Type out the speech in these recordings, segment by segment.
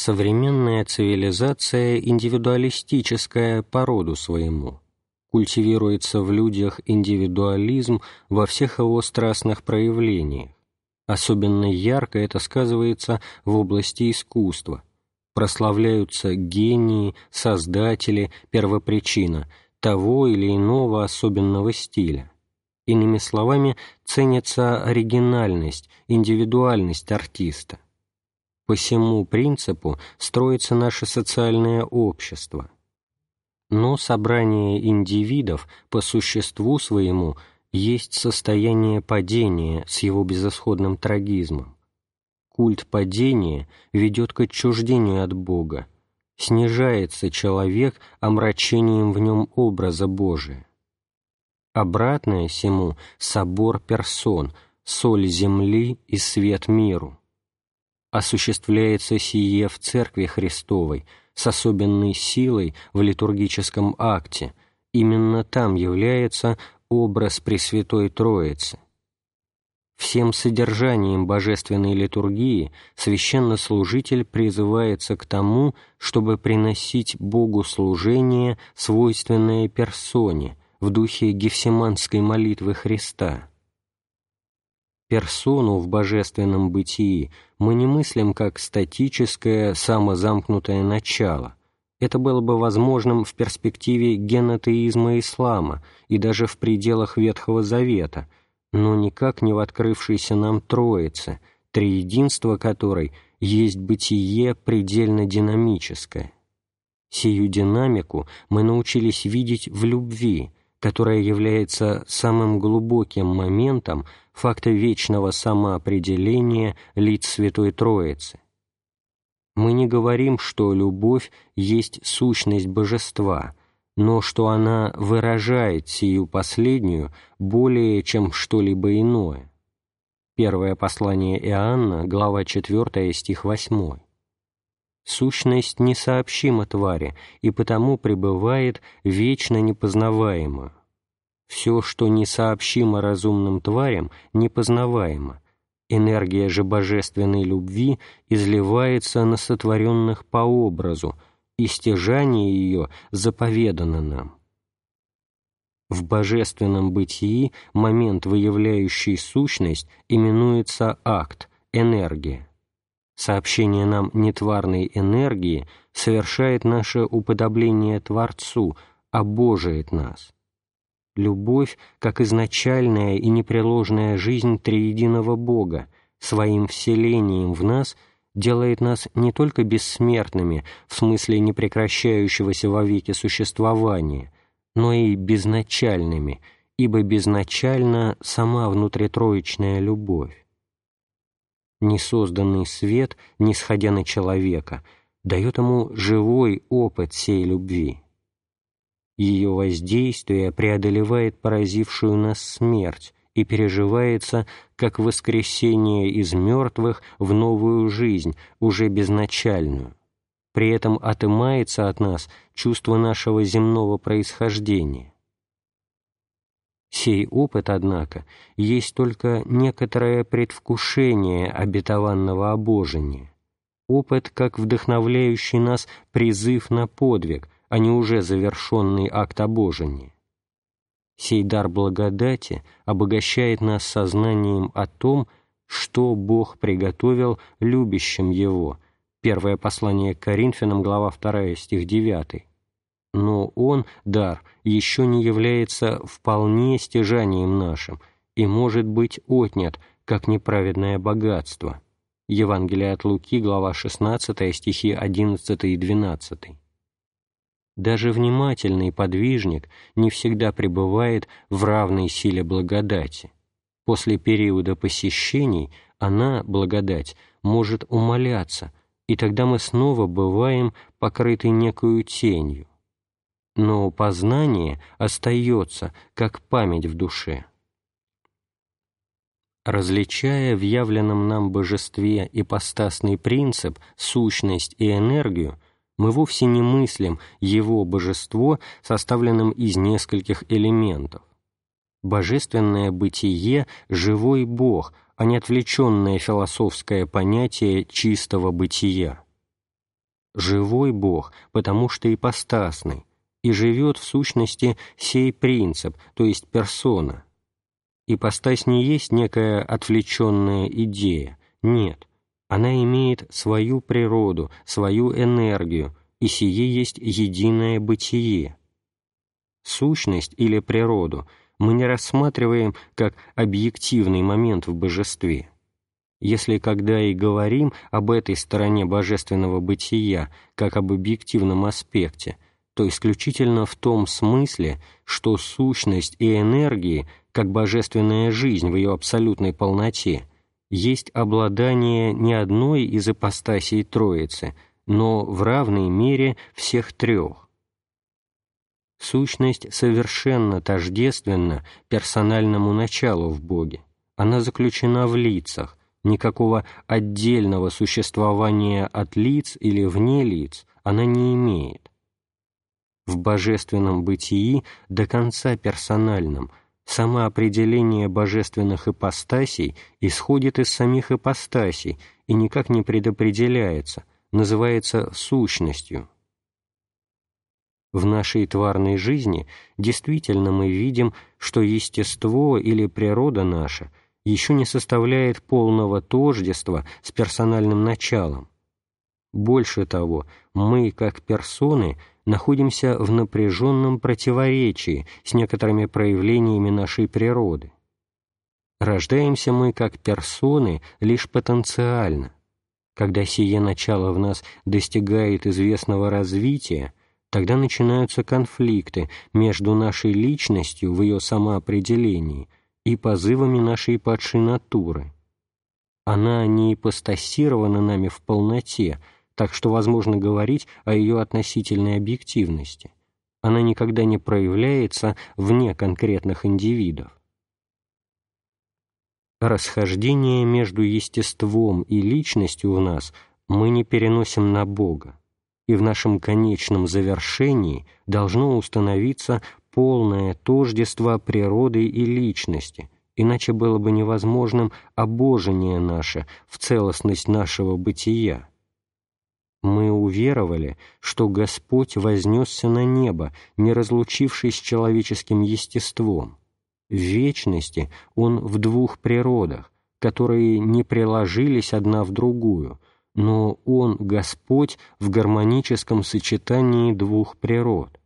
Современная цивилизация индивидуалистическая по роду своему. Культивируется в людях индивидуализм во всех его страстных проявлениях. Особенно ярко это сказывается в области искусства. Прославляются гении, создатели, первопричина того или иного особенного стиля. Иными словами, ценится оригинальность, индивидуальность артиста. По всему принципу строится наше социальное общество. Но собрание индивидов по существу своему есть состояние падения с его безысходным трагизмом. Культ падения ведет к отчуждению от Бога, снижается человек омрачением в нем образа Божия. Обратное всему собор персон, соль земли и свет миру осуществляется сие в Церкви Христовой с особенной силой в литургическом акте, именно там является образ Пресвятой Троицы. Всем содержанием божественной литургии священнослужитель призывается к тому, чтобы приносить Богу служение, свойственное персоне, в духе гефсиманской молитвы Христа персону в божественном бытии мы не мыслим как статическое, самозамкнутое начало. Это было бы возможным в перспективе генотеизма ислама и даже в пределах Ветхого Завета, но никак не в открывшейся нам Троице, триединство которой есть бытие предельно динамическое. Сию динамику мы научились видеть в любви, которая является самым глубоким моментом факта вечного самоопределения лиц Святой Троицы. Мы не говорим, что любовь есть сущность божества, но что она выражает сию последнюю более, чем что-либо иное. Первое послание Иоанна, глава 4, стих 8. Сущность несообщима твари, и потому пребывает вечно непознаваемо. Все, что несообщимо разумным тварям, непознаваемо. Энергия же божественной любви изливается на сотворенных по образу, и стяжание ее заповедано нам. В божественном бытии момент, выявляющий сущность, именуется акт, энергия. Сообщение нам нетварной энергии совершает наше уподобление Творцу, обожает нас любовь как изначальная и непреложная жизнь триединого Бога, своим вселением в нас делает нас не только бессмертными в смысле непрекращающегося вовеки существования, но и безначальными, ибо безначальна сама внутритроечная любовь. Несозданный свет, нисходя на человека, дает ему живой опыт сей любви. Ее воздействие преодолевает поразившую нас смерть и переживается как воскресение из мертвых в новую жизнь, уже безначальную. При этом отымается от нас чувство нашего земного происхождения. Сей опыт, однако, есть только некоторое предвкушение обетованного обожения, опыт, как вдохновляющий нас призыв на подвиг – а не уже завершенный акт обожения. Сей дар благодати обогащает нас сознанием о том, что Бог приготовил любящим Его. Первое послание к Коринфянам, глава 2, стих 9. Но Он, дар, еще не является вполне стяжанием нашим и может быть отнят, как неправедное богатство. Евангелие от Луки, глава 16, стихи 11 и 12. Даже внимательный подвижник не всегда пребывает в равной силе благодати. После периода посещений она, благодать, может умаляться, и тогда мы снова бываем покрыты некою тенью. Но познание остается, как память в душе. Различая в явленном нам божестве ипостасный принцип, сущность и энергию, мы вовсе не мыслим его божество, составленным из нескольких элементов. Божественное бытие – живой Бог, а не отвлеченное философское понятие чистого бытия. живой Бог, потому что ипостасный, и живет в сущности сей принцип, то есть персона. Ипостась не есть некая отвлеченная идея, нет, она имеет свою природу, свою энергию, и сие есть единое бытие. Сущность или природу мы не рассматриваем как объективный момент в божестве. Если когда и говорим об этой стороне божественного бытия как об объективном аспекте, то исключительно в том смысле, что сущность и энергии, как божественная жизнь в ее абсолютной полноте, есть обладание не одной из ипостасей Троицы, но в равной мере всех трех. Сущность совершенно тождественна персональному началу в Боге. Она заключена в лицах, никакого отдельного существования от лиц или вне лиц она не имеет. В божественном бытии до конца персональном самоопределение божественных ипостасей исходит из самих ипостасей и никак не предопределяется, называется сущностью. В нашей тварной жизни действительно мы видим, что естество или природа наша – еще не составляет полного тождества с персональным началом. Больше того, мы, как персоны, находимся в напряженном противоречии с некоторыми проявлениями нашей природы. Рождаемся мы, как персоны, лишь потенциально. Когда сие начало в нас достигает известного развития, тогда начинаются конфликты между нашей личностью в ее самоопределении и позывами нашей падшей натуры. Она не ипостасирована нами в полноте, так что возможно говорить о ее относительной объективности. Она никогда не проявляется вне конкретных индивидов. Расхождение между естеством и личностью в нас мы не переносим на Бога, и в нашем конечном завершении должно установиться полное тождество природы и личности, иначе было бы невозможным обожение наше в целостность нашего бытия. Мы уверовали, что Господь вознесся на небо, не разлучившись с человеческим естеством. В вечности Он в двух природах, которые не приложились одна в другую, но Он, Господь, в гармоническом сочетании двух природ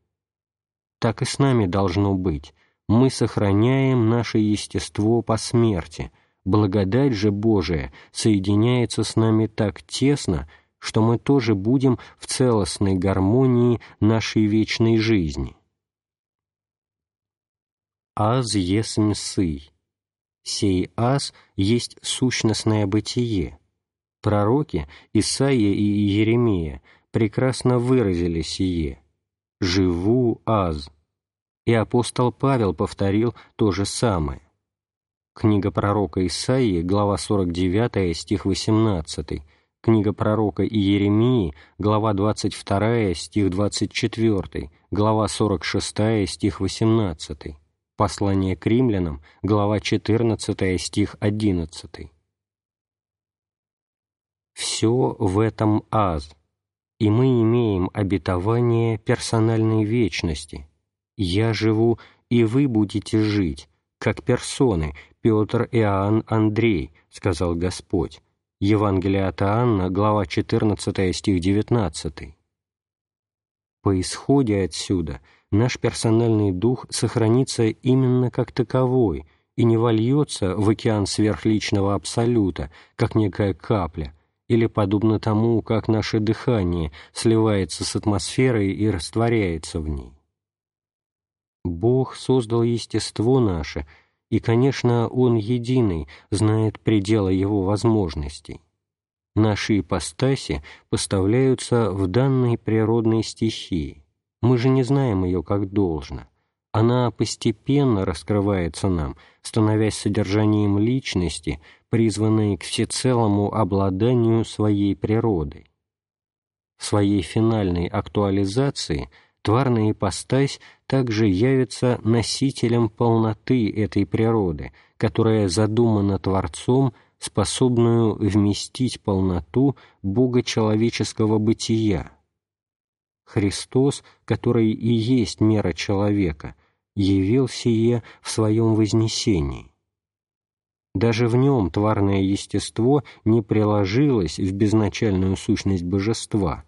так и с нами должно быть. Мы сохраняем наше естество по смерти. Благодать же Божия соединяется с нами так тесно, что мы тоже будем в целостной гармонии нашей вечной жизни. Аз есмь сый. Сей аз есть сущностное бытие. Пророки Исаия и Иеремия прекрасно выразили сие «Живу аз». И апостол Павел повторил то же самое. Книга пророка Исаии, глава 49, стих 18, книга пророка Иеремии, глава 22, стих 24, глава 46, стих 18, послание к римлянам, глава 14, стих 11. Все в этом аз – и мы имеем обетование персональной вечности. «Я живу, и вы будете жить, как персоны, Петр, Иоанн, Андрей», — сказал Господь. Евангелие от Иоанна, глава 14, стих 19. По исходе отсюда наш персональный дух сохранится именно как таковой и не вольется в океан сверхличного абсолюта, как некая капля — или подобно тому, как наше дыхание сливается с атмосферой и растворяется в ней. Бог создал естество наше, и, конечно, Он единый, знает пределы Его возможностей. Наши ипостаси поставляются в данной природной стихии. Мы же не знаем ее как должно. Она постепенно раскрывается нам, становясь содержанием личности, призванной к всецелому обладанию своей природой. В своей финальной актуализации тварная ипостась также явится носителем полноты этой природы, которая задумана Творцом, способную вместить полноту Бога человеческого бытия, Христос, который и есть мера человека, явил сие в своем вознесении. Даже в нем тварное естество не приложилось в безначальную сущность божества,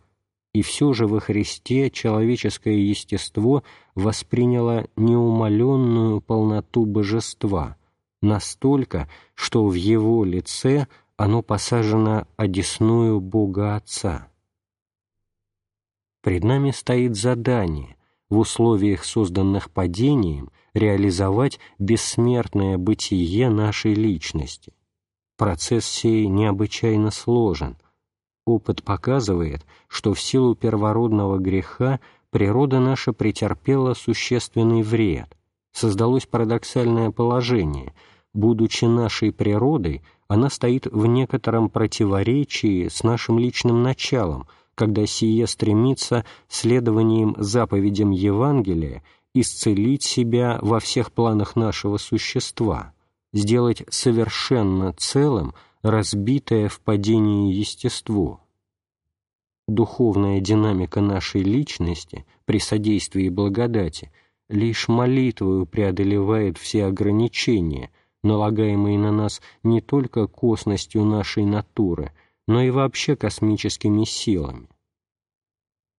и все же во Христе человеческое естество восприняло неумоленную полноту божества, настолько, что в его лице оно посажено одесную Бога Отца. Пред нами стоит задание в условиях, созданных падением, реализовать бессмертное бытие нашей личности. Процесс сей необычайно сложен. Опыт показывает, что в силу первородного греха природа наша претерпела существенный вред. Создалось парадоксальное положение. Будучи нашей природой, она стоит в некотором противоречии с нашим личным началом, когда сие стремится следованием заповедям Евангелия исцелить себя во всех планах нашего существа, сделать совершенно целым разбитое в падении естество. Духовная динамика нашей личности при содействии благодати лишь молитвою преодолевает все ограничения, налагаемые на нас не только косностью нашей натуры, но и вообще космическими силами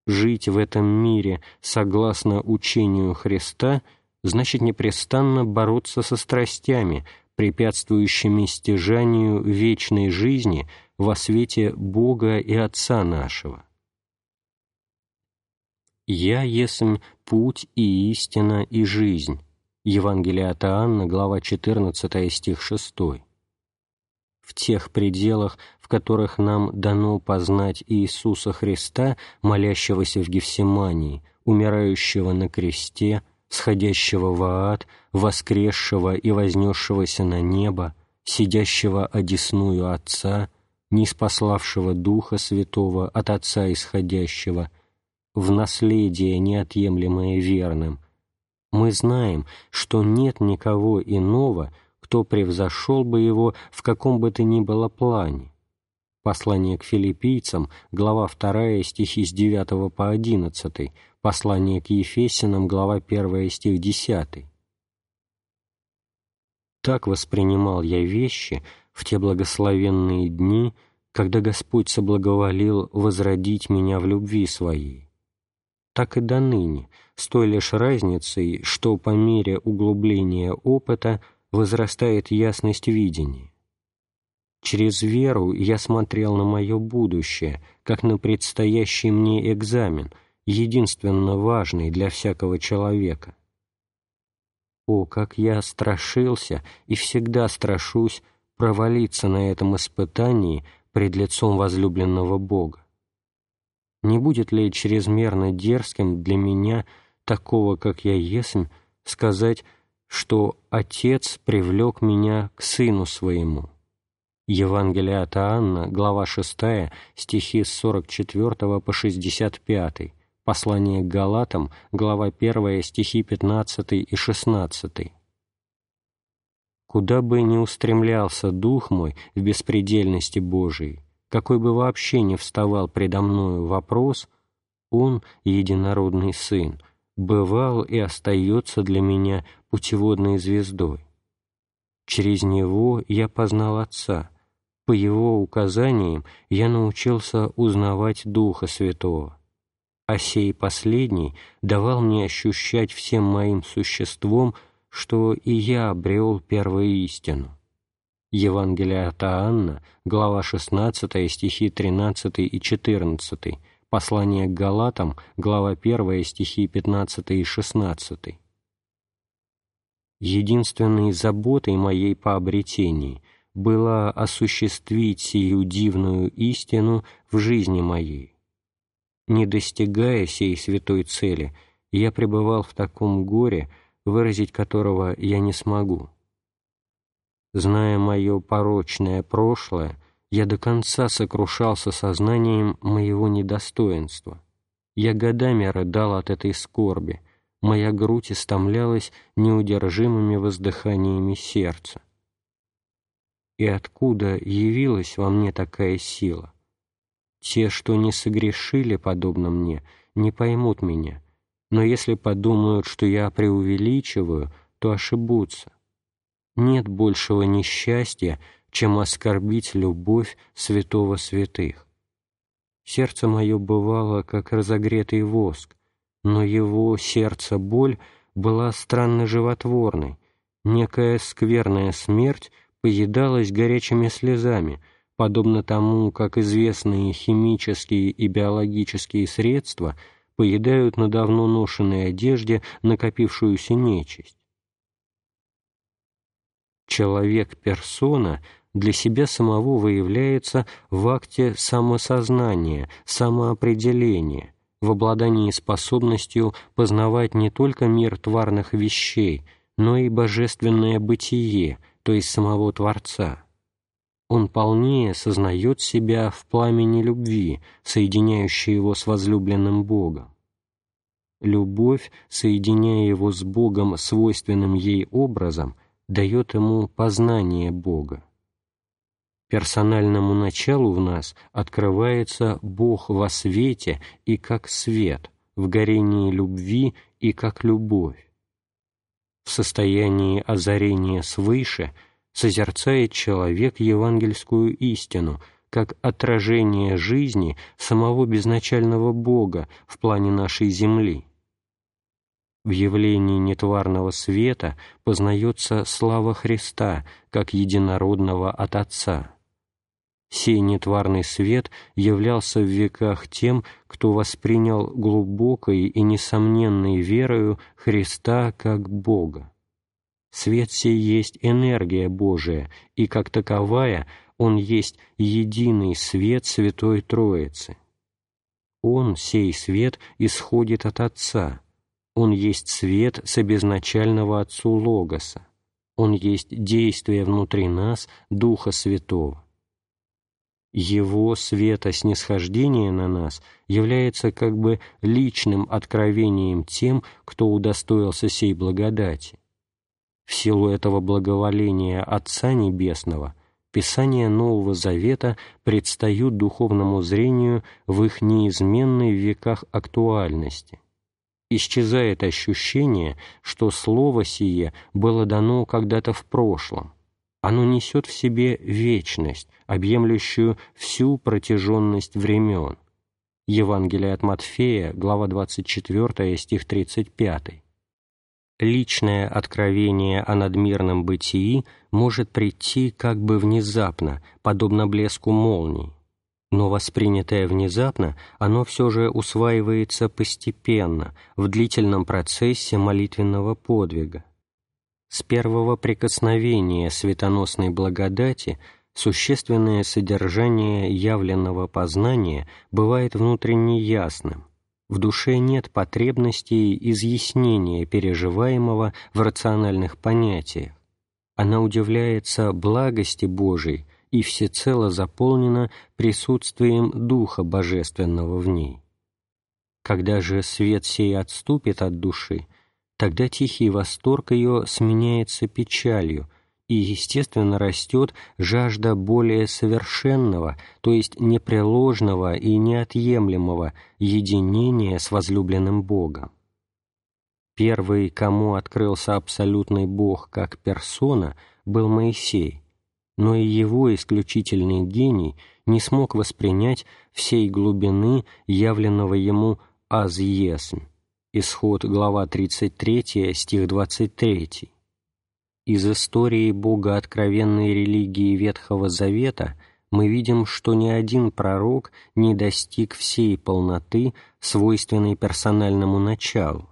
жить в этом мире согласно учению Христа значит непрестанно бороться со страстями, препятствующими стяжанию вечной жизни во свете Бога и Отца нашего. «Я есмь путь и истина и жизнь» Евангелие от Иоанна, глава 14, стих 6 в тех пределах, в которых нам дано познать Иисуса Христа, молящегося в Гефсимании, умирающего на кресте, сходящего в ад, воскресшего и вознесшегося на небо, сидящего одесную Отца, неспославшего Духа Святого от Отца исходящего, в наследие неотъемлемое верным, мы знаем, что нет никого иного, кто превзошел бы его в каком бы то ни было плане. Послание к филиппийцам, глава 2, стихи с 9 по 11, послание к Ефесянам, глава 1, стих 10. Так воспринимал я вещи в те благословенные дни, когда Господь соблаговолил возродить меня в любви Своей. Так и до ныне, с той лишь разницей, что по мере углубления опыта – возрастает ясность видения. Через веру я смотрел на мое будущее, как на предстоящий мне экзамен, единственно важный для всякого человека. О, как я страшился и всегда страшусь провалиться на этом испытании пред лицом возлюбленного Бога. Не будет ли чрезмерно дерзким для меня, такого, как я есмь, сказать что Отец привлек меня к Сыну Своему. Евангелие от Иоанна, глава 6, стихи с 44 по 65, послание к Галатам, глава 1, стихи 15 и 16. Куда бы ни устремлялся дух мой в беспредельности Божией, какой бы вообще ни вставал предо мною вопрос, Он, единородный Сын, бывал и остается для меня путеводной звездой. Через него я познал Отца, по его указаниям я научился узнавать Духа Святого, а сей последний давал мне ощущать всем моим существом, что и я обрел первую истину. Евангелие от Иоанна, глава 16, стихи 13 и 14, послание к Галатам, глава 1, стихи 15 и 16 единственной заботой моей по обретении было осуществить сию дивную истину в жизни моей. Не достигая сей святой цели, я пребывал в таком горе, выразить которого я не смогу. Зная мое порочное прошлое, я до конца сокрушался сознанием моего недостоинства. Я годами рыдал от этой скорби, моя грудь истомлялась неудержимыми воздыханиями сердца. И откуда явилась во мне такая сила? Те, что не согрешили, подобно мне, не поймут меня, но если подумают, что я преувеличиваю, то ошибутся. Нет большего несчастья, чем оскорбить любовь святого святых. Сердце мое бывало, как разогретый воск, но его сердце боль была странно животворной, некая скверная смерть поедалась горячими слезами, подобно тому, как известные химические и биологические средства поедают на давно ношенной одежде накопившуюся нечисть. Человек-персона для себя самого выявляется в акте самосознания, самоопределения, в обладании способностью познавать не только мир тварных вещей, но и божественное бытие, то есть самого Творца. Он полнее сознает себя в пламени любви, соединяющей его с возлюбленным Богом. Любовь, соединяя его с Богом свойственным ей образом, дает ему познание Бога. Персональному началу в нас открывается Бог во свете и как свет, в горении любви и как любовь. В состоянии озарения свыше созерцает человек евангельскую истину как отражение жизни самого безначального Бога в плане нашей земли. В явлении нетварного света познается слава Христа как единородного от Отца. Сей нетварный свет являлся в веках тем, кто воспринял глубокой и несомненной верою Христа как Бога. Свет сей есть энергия Божия, и как таковая он есть единый свет Святой Троицы. Он, сей свет, исходит от Отца. Он есть свет с обезначального Отцу Логоса. Он есть действие внутри нас Духа Святого. Его светоснисхождение на нас является как бы личным откровением тем, кто удостоился сей благодати. В силу этого благоволения Отца Небесного Писания Нового Завета предстают духовному зрению в их неизменной в веках актуальности. Исчезает ощущение, что Слово сие было дано когда-то в прошлом, оно несет в себе вечность, объемлющую всю протяженность времен. Евангелие от Матфея, глава 24, стих 35. Личное откровение о надмирном бытии может прийти как бы внезапно, подобно блеску молний, но воспринятое внезапно, оно все же усваивается постепенно, в длительном процессе молитвенного подвига. С первого прикосновения светоносной благодати существенное содержание явленного познания бывает внутренне ясным. В душе нет потребности изъяснения переживаемого в рациональных понятиях. Она удивляется благости Божией и всецело заполнена присутствием Духа Божественного в ней. Когда же свет сей отступит от души, тогда тихий восторг ее сменяется печалью, и, естественно, растет жажда более совершенного, то есть непреложного и неотъемлемого единения с возлюбленным Богом. Первый, кому открылся абсолютный Бог как персона, был Моисей, но и его исключительный гений не смог воспринять всей глубины явленного ему «аз есмь», Исход, глава 33, стих 23. Из истории Бога откровенной религии Ветхого Завета мы видим, что ни один пророк не достиг всей полноты, свойственной персональному началу.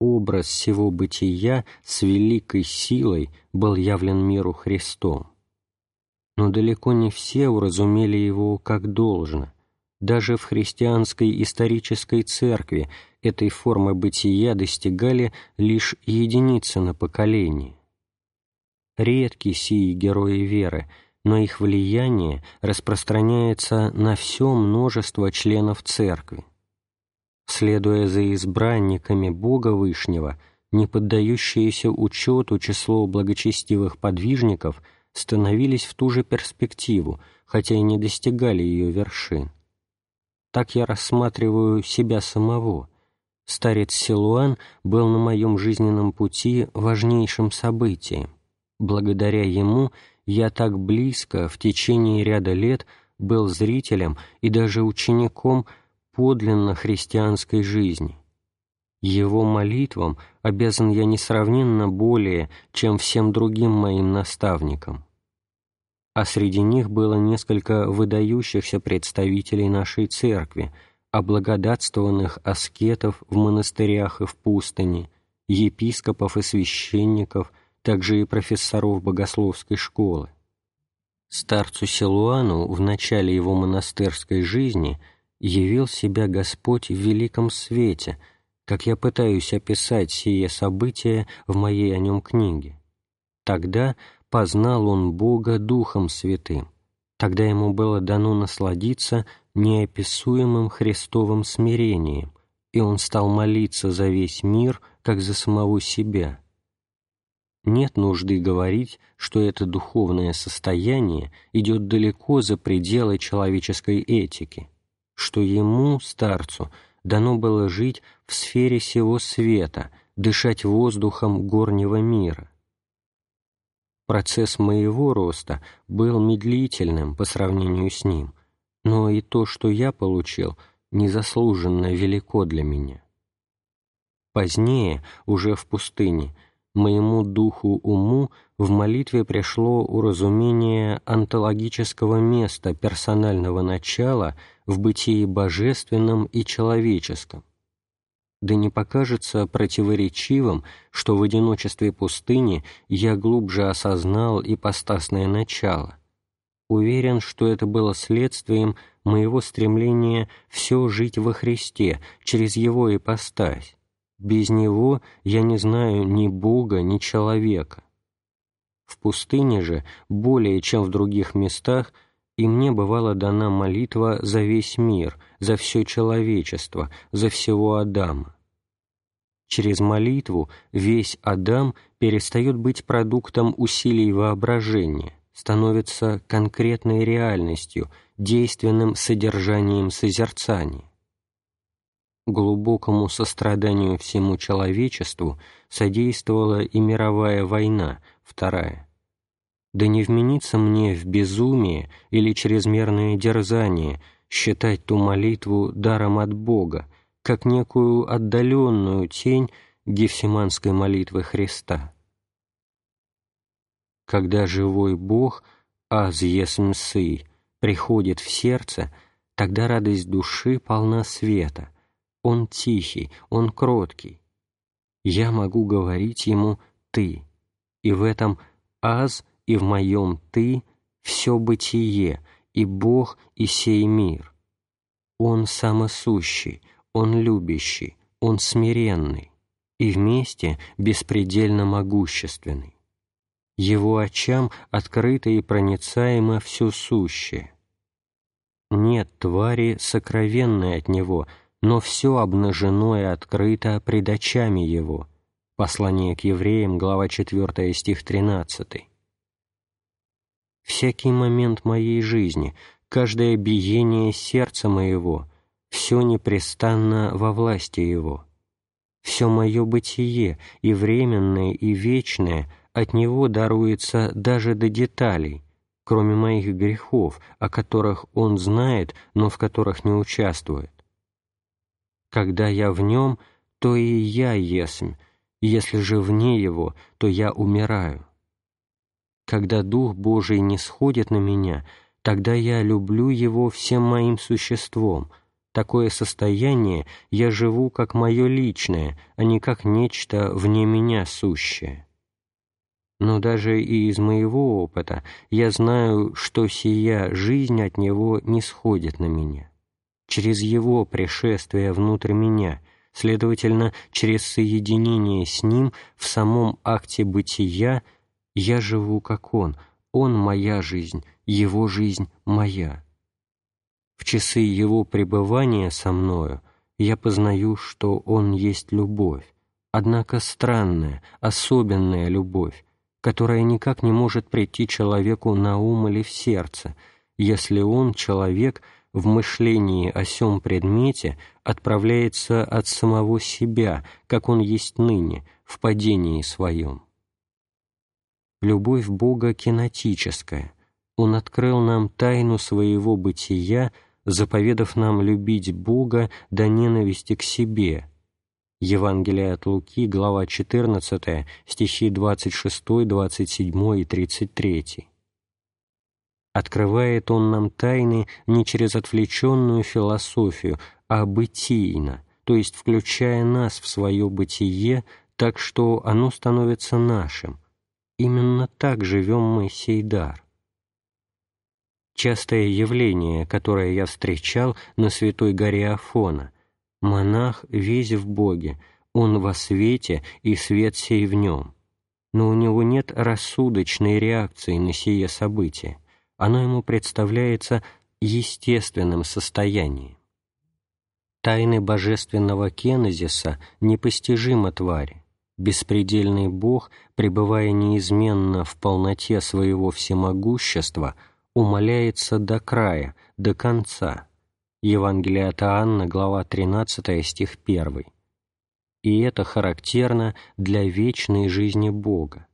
Образ всего бытия с великой силой был явлен миру Христом. Но далеко не все уразумели его как должно – даже в христианской исторической церкви этой формы бытия достигали лишь единицы на поколение. Редки сии герои веры, но их влияние распространяется на все множество членов церкви. Следуя за избранниками Бога Вышнего, не поддающиеся учету число благочестивых подвижников становились в ту же перспективу, хотя и не достигали ее вершин Так я рассматриваю себя самого. Старец Силуан был на моем жизненном пути важнейшим событием. Благодаря ему я так близко в течение ряда лет был зрителем и даже учеником подлинно христианской жизни. Его молитвам обязан я несравненно более, чем всем другим моим наставникам. А среди них было несколько выдающихся представителей нашей церкви, облагодатствованных аскетов в монастырях и в пустыне, епископов и священников, также и профессоров богословской школы. Старцу Силуану в начале его монастырской жизни явил себя Господь в великом свете, как я пытаюсь описать сие событие в моей о нем книге. Тогда познал он Бога Духом Святым, тогда ему было дано насладиться неописуемым Христовым смирением, и он стал молиться за весь мир, как за самого себя – нет нужды говорить, что это духовное состояние идет далеко за пределы человеческой этики, что ему, старцу, дано было жить в сфере сего света, дышать воздухом горнего мира. Процесс моего роста был медлительным по сравнению с ним, но и то, что я получил, незаслуженно велико для меня. Позднее, уже в пустыне, моему духу-уму в молитве пришло уразумение онтологического места персонального начала в бытии божественном и человеческом. Да не покажется противоречивым, что в одиночестве пустыни я глубже осознал ипостасное начало. Уверен, что это было следствием моего стремления все жить во Христе через Его ипостась, без него я не знаю ни Бога, ни человека. В пустыне же, более чем в других местах, и мне бывала дана молитва за весь мир, за все человечество, за всего Адама. Через молитву весь Адам перестает быть продуктом усилий воображения, становится конкретной реальностью, действенным содержанием созерцания глубокому состраданию всему человечеству содействовала и мировая война, вторая. Да не вменится мне в безумие или чрезмерное дерзание считать ту молитву даром от Бога, как некую отдаленную тень Гефсиманской молитвы Христа. Когда живой Бог, аз есм приходит в сердце, тогда радость души полна света — он тихий, он кроткий. Я могу говорить ему «ты», и в этом «аз» и в моем «ты» все бытие, и Бог, и сей мир. Он самосущий, Он любящий, Он смиренный, и вместе беспредельно могущественный. Его очам открыто и проницаемо все сущее. Нет твари, сокровенной от Него, но все обнажено и открыто пред очами его». Послание к евреям, глава 4, стих 13. «Всякий момент моей жизни, каждое биение сердца моего, все непрестанно во власти его. Все мое бытие, и временное, и вечное, от него даруется даже до деталей, кроме моих грехов, о которых он знает, но в которых не участвует. Когда я в нем, то и я есмь, если же вне его, то я умираю. Когда Дух Божий не сходит на меня, тогда я люблю его всем моим существом. Такое состояние я живу как мое личное, а не как нечто вне меня сущее. Но даже и из моего опыта я знаю, что сия жизнь от него не сходит на меня через Его пришествие внутрь меня, следовательно, через соединение с Ним в самом акте бытия, я живу как Он, Он моя жизнь, Его жизнь моя. В часы Его пребывания со мною я познаю, что Он есть любовь, однако странная, особенная любовь, которая никак не может прийти человеку на ум или в сердце, если он, человек, в мышлении о сём предмете отправляется от самого себя, как он есть ныне, в падении своем. Любовь Бога кинетическая. Он открыл нам тайну своего бытия, заповедав нам любить Бога до ненависти к себе. Евангелие от Луки, глава 14, стихи 26, 27 и 33 открывает он нам тайны не через отвлеченную философию, а бытийно, то есть включая нас в свое бытие, так что оно становится нашим. Именно так живем мы сей дар. Частое явление, которое я встречал на Святой горе Афона. Монах весь в Боге, он во свете, и свет сей в нем. Но у него нет рассудочной реакции на сие событие оно ему представляется естественным состоянием. Тайны божественного кенезиса непостижимы твари. Беспредельный Бог, пребывая неизменно в полноте своего всемогущества, умоляется до края, до конца. Евангелие от Иоанна, глава 13, стих 1. И это характерно для вечной жизни Бога.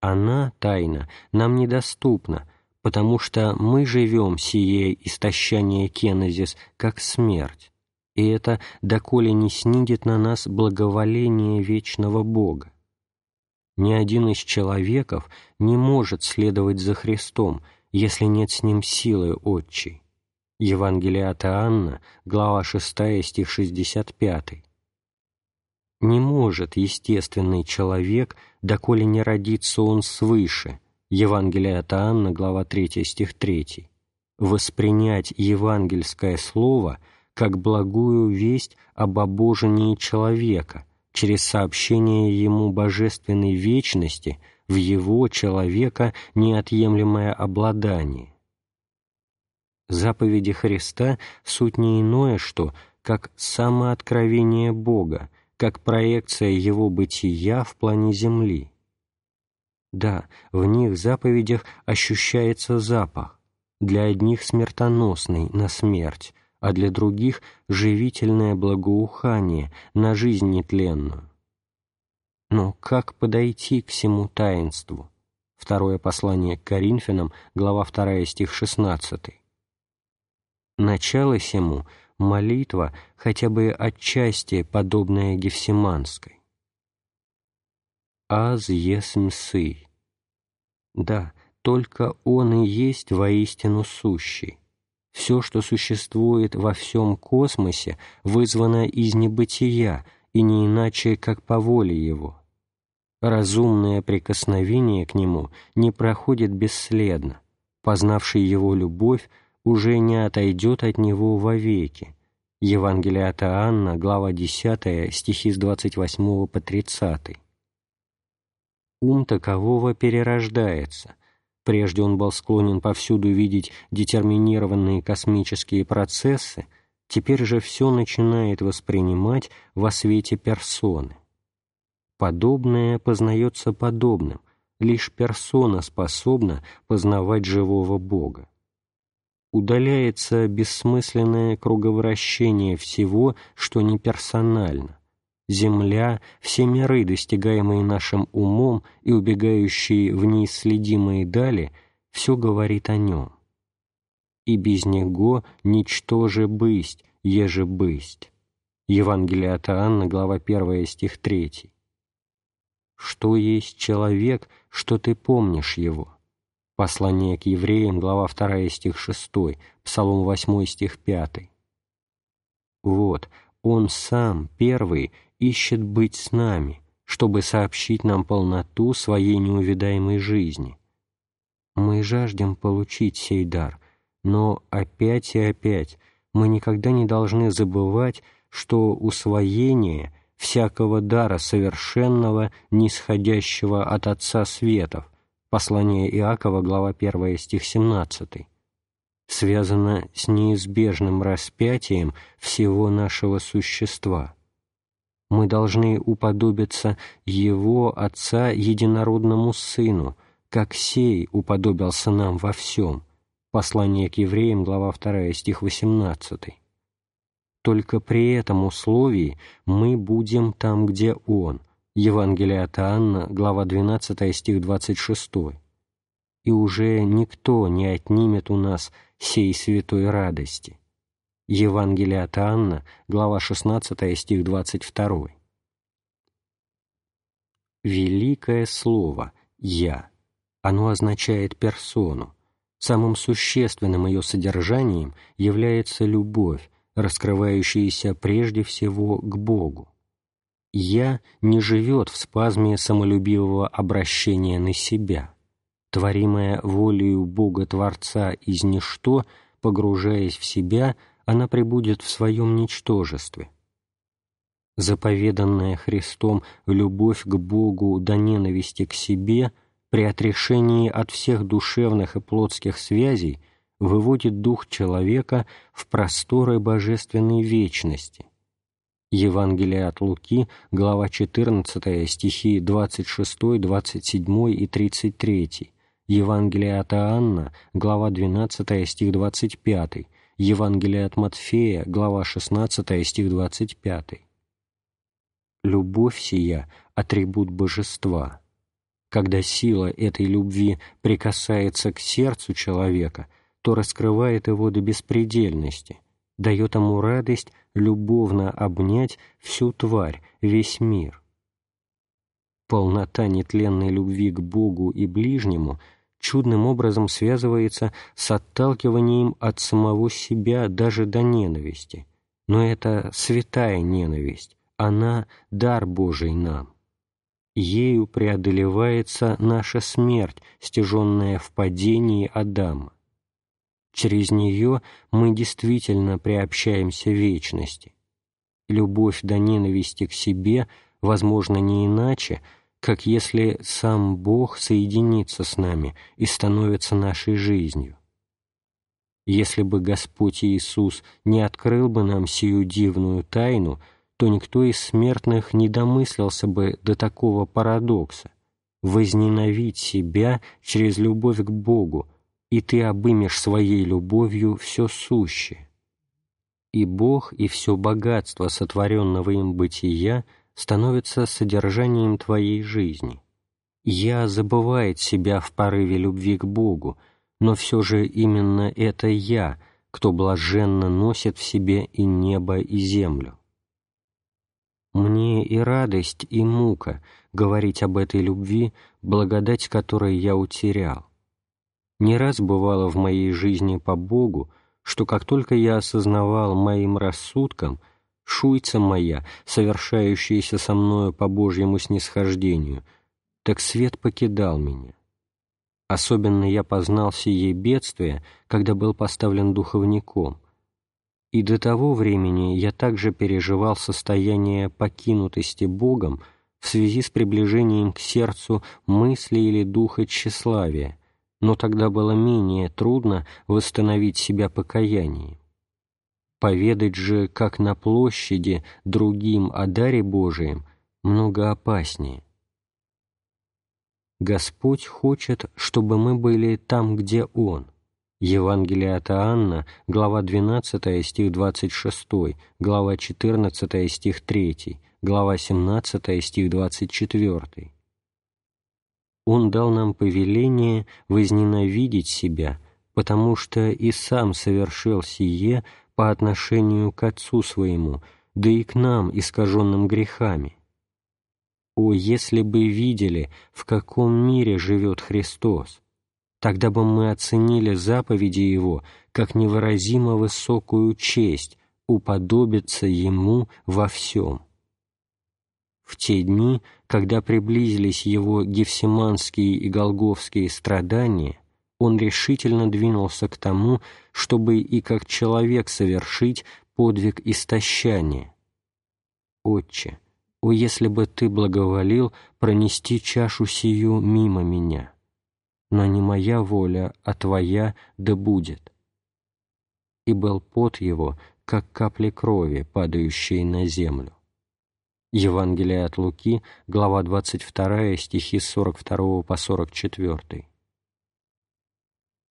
Она, тайна, нам недоступна, потому что мы живем сие истощание кенезис, как смерть, и это доколе не снидет на нас благоволение вечного Бога. Ни один из человеков не может следовать за Христом, если нет с ним силы отчей. Евангелие от Иоанна, глава 6, стих 65. Не может естественный человек, доколе не родится он свыше, Евангелие от Иоанна, глава 3, стих 3, воспринять евангельское слово как благую весть об обожении человека через сообщение ему божественной вечности в его, человека, неотъемлемое обладание. Заповеди Христа — суть не иное, что как самооткровение Бога, как проекция Его бытия в плане земли. Да, в них заповедях ощущается запах, для одних смертоносный на смерть, а для других живительное благоухание на жизнь нетленную. Но как подойти к всему таинству? Второе послание к Коринфянам, глава 2, стих 16. Начало сему — молитва, хотя бы отчасти подобная Гефсиманской аз есмь сы. Да, только Он и есть воистину сущий. Все, что существует во всем космосе, вызвано из небытия и не иначе, как по воле Его. Разумное прикосновение к Нему не проходит бесследно. Познавший Его любовь уже не отойдет от Него вовеки. Евангелие от Иоанна, глава 10, стихи с 28 по 30 ум такового перерождается. Прежде он был склонен повсюду видеть детерминированные космические процессы, теперь же все начинает воспринимать во свете персоны. Подобное познается подобным, лишь персона способна познавать живого Бога. Удаляется бессмысленное круговращение всего, что не персонально, земля, все миры, достигаемые нашим умом и убегающие в неисследимые дали, все говорит о нем. И без него ничтоже бысть, еже бысть. Евангелие от Иоанна, глава 1, стих 3. Что есть человек, что ты помнишь его? Послание к евреям, глава 2, стих 6, Псалом 8, стих 5. Вот, он сам, первый, ищет быть с нами, чтобы сообщить нам полноту своей неувидаемой жизни. Мы жаждем получить сей дар, но опять и опять мы никогда не должны забывать, что усвоение всякого дара совершенного, нисходящего от Отца Светов, послание Иакова, глава 1, стих 17, связано с неизбежным распятием всего нашего существа – мы должны уподобиться Его Отца Единородному Сыну, как сей уподобился нам во всем, Послание к евреям, глава 2, стих 18. Только при этом условии мы будем там, где Он. Евангелие от Иоанна, глава 12, стих 26. И уже никто не отнимет у нас сей святой радости. Евангелие от Иоанна, глава 16, стих 22. Великое Слово «Я» оно означает персону. Самым существенным ее содержанием является любовь, раскрывающаяся прежде всего к Богу. «Я» не живет в спазме самолюбивого обращения на себя. Творимая волею Бога-Творца из ничто, погружаясь в себя, она пребудет в своем ничтожестве. Заповеданная Христом любовь к Богу до ненависти к себе при отрешении от всех душевных и плотских связей выводит дух человека в просторы божественной вечности. Евангелие от Луки, глава 14, стихи 26, 27 и 33, Евангелие от Иоанна, глава 12, стих 25, Евангелие от Матфея, глава 16, стих 25. Любовь сия – атрибут божества. Когда сила этой любви прикасается к сердцу человека, то раскрывает его до беспредельности, дает ему радость любовно обнять всю тварь, весь мир. Полнота нетленной любви к Богу и ближнему чудным образом связывается с отталкиванием от самого себя даже до ненависти, но это святая ненависть, она — дар Божий нам ею преодолевается наша смерть, стяженная в падении Адама. Через нее мы действительно приобщаемся вечности. Любовь до ненависти к себе возможно не иначе, как если сам Бог соединится с нами и становится нашей жизнью. Если бы Господь Иисус не открыл бы нам сию дивную тайну – то никто из смертных не домыслился бы до такого парадокса — возненавидеть себя через любовь к Богу, и ты обымешь своей любовью все сущее. И Бог, и все богатство сотворенного им бытия становятся содержанием твоей жизни. Я забывает себя в порыве любви к Богу, но все же именно это я, кто блаженно носит в себе и небо, и землю. Мне и радость, и мука говорить об этой любви, благодать которой я утерял. Не раз бывало в моей жизни по Богу, что как только я осознавал моим рассудком, шуйца моя, совершающаяся со мною по Божьему снисхождению, так свет покидал меня. Особенно я познал сие бедствие, когда был поставлен духовником — и до того времени я также переживал состояние покинутости Богом в связи с приближением к сердцу мысли или духа тщеславия, но тогда было менее трудно восстановить себя покаянием. Поведать же, как на площади, другим о даре Божием, много опаснее. Господь хочет, чтобы мы были там, где Он — Евангелие от Иоанна, глава 12, стих 26, глава 14, стих 3, глава 17, стих 24. Он дал нам повеление возненавидеть себя, потому что и сам совершил сие по отношению к Отцу Своему, да и к нам, искаженным грехами. О, если бы видели, в каком мире живет Христос! тогда бы мы оценили заповеди Его как невыразимо высокую честь уподобиться Ему во всем. В те дни, когда приблизились Его гефсиманские и голговские страдания, Он решительно двинулся к тому, чтобы и как человек совершить подвиг истощания. «Отче, о, если бы Ты благоволил пронести чашу сию мимо меня!» но не моя воля, а твоя да будет». И был пот его, как капли крови, падающие на землю. Евангелие от Луки, глава 22, стихи с 42 по 44.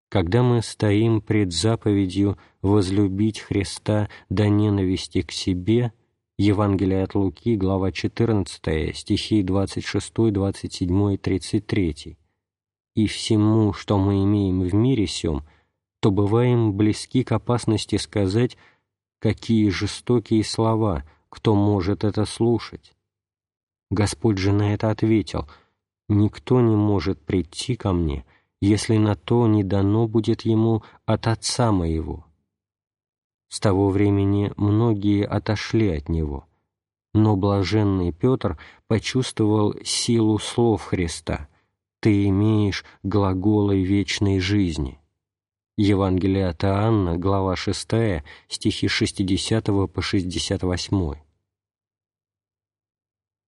Когда мы стоим пред заповедью возлюбить Христа до ненависти к себе, Евангелие от Луки, глава 14, стихи 26, 27 и 33, и всему, что мы имеем в мире сем, то бываем близки к опасности сказать, какие жестокие слова, кто может это слушать. Господь же на это ответил, «Никто не может прийти ко мне, если на то не дано будет ему от Отца моего». С того времени многие отошли от него, но блаженный Петр почувствовал силу слов Христа «Ты имеешь глаголы вечной жизни». Евангелие от Иоанна, глава 6, стихи 60 по 68.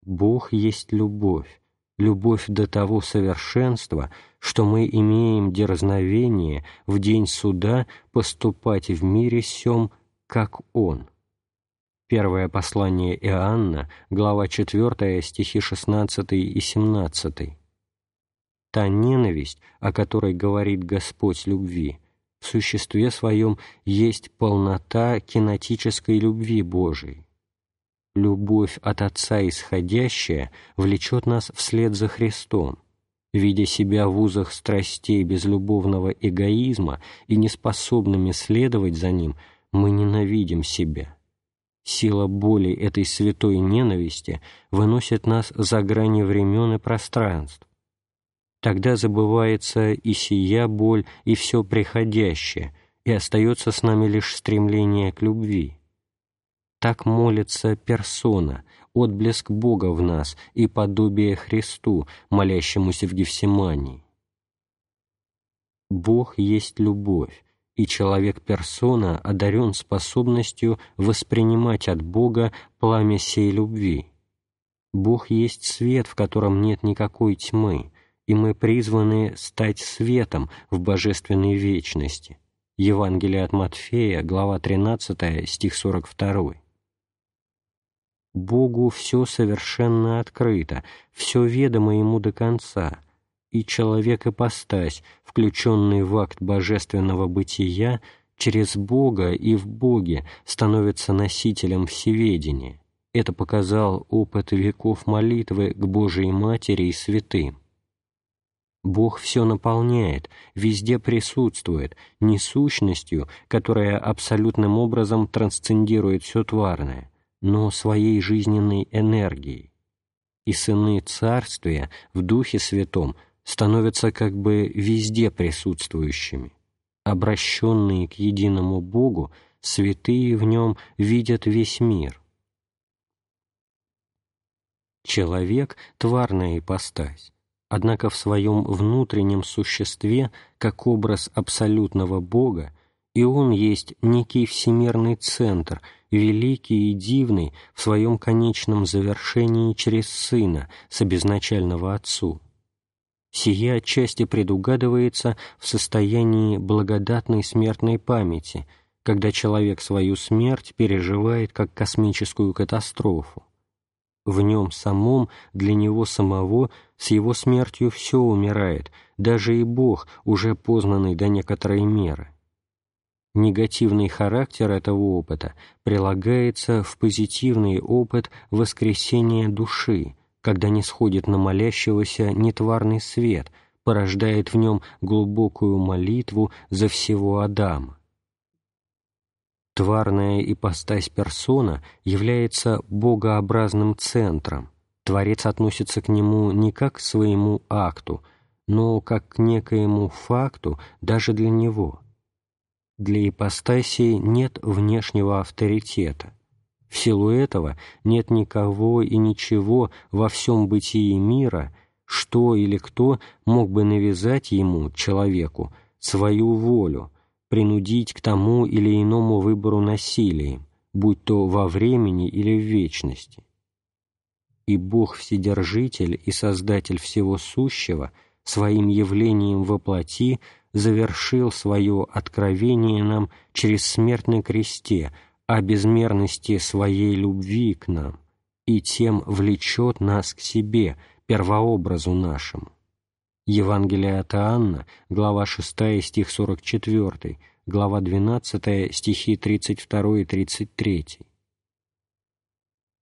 Бог есть любовь, любовь до того совершенства, что мы имеем дерзновение в день суда поступать в мире сем, как Он. Первое послание Иоанна, глава 4, стихи 16 и 17. Та ненависть, о которой говорит Господь любви, в существе своем есть полнота кинетической любви Божией любовь от Отца исходящая влечет нас вслед за Христом, видя себя в узах страстей безлюбовного эгоизма и неспособными следовать за ним, мы ненавидим себя. Сила боли этой святой ненависти выносит нас за грани времен и пространств. Тогда забывается и сия боль, и все приходящее, и остается с нами лишь стремление к любви. Так молится персона, отблеск Бога в нас и подобие Христу, молящемуся в Гефсимании. Бог есть любовь, и человек-персона одарен способностью воспринимать от Бога пламя сей любви. Бог есть свет, в котором нет никакой тьмы, и мы призваны стать светом в божественной вечности. Евангелие от Матфея, глава 13, стих 42. Богу все совершенно открыто, все ведомо Ему до конца, и человек-ипостась, включенный в акт божественного бытия, через Бога и в Боге становится носителем всеведения. Это показал опыт веков молитвы к Божией Матери и святым. Бог все наполняет, везде присутствует, не сущностью, которая абсолютным образом трансцендирует все тварное, но своей жизненной энергией, и сыны Царствия в Духе Святом становятся как бы везде присутствующими. Обращенные к единому Богу, святые в нем видят весь мир. Человек — тварная ипостась, однако в своем внутреннем существе, как образ абсолютного Бога, и он есть некий всемирный центр — великий и дивный в своем конечном завершении через Сына с обезначального Отцу. Сие отчасти предугадывается в состоянии благодатной смертной памяти, когда человек свою смерть переживает как космическую катастрофу. В нем самом, для него самого, с его смертью все умирает, даже и Бог, уже познанный до некоторой меры. Негативный характер этого опыта прилагается в позитивный опыт воскресения души, когда не сходит на молящегося нетварный свет, порождает в нем глубокую молитву за всего Адама. Тварная ипостась персона является богообразным центром. Творец относится к нему не как к своему акту, но как к некоему факту даже для него – для ипостасии нет внешнего авторитета. В силу этого нет никого и ничего во всем бытии мира, что или кто мог бы навязать ему, человеку, свою волю, принудить к тому или иному выбору насилием, будь то во времени или в вечности. И Бог Вседержитель и Создатель всего сущего своим явлением во плоти – завершил свое откровение нам через смерть на кресте о безмерности своей любви к нам и тем влечет нас к себе, первообразу нашему. Евангелие от Иоанна, глава 6, стих 44, глава 12, стихи 32 и 33.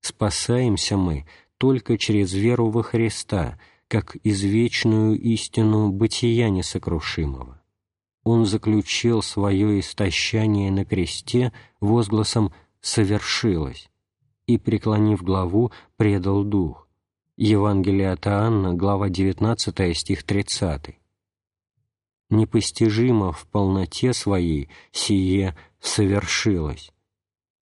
Спасаемся мы только через веру во Христа, как извечную истину бытия несокрушимого. Он заключил свое истощание на кресте возгласом «совершилось» и, преклонив главу, предал дух. Евангелие от Иоанна, глава 19, стих 30. Непостижимо в полноте своей сие совершилось.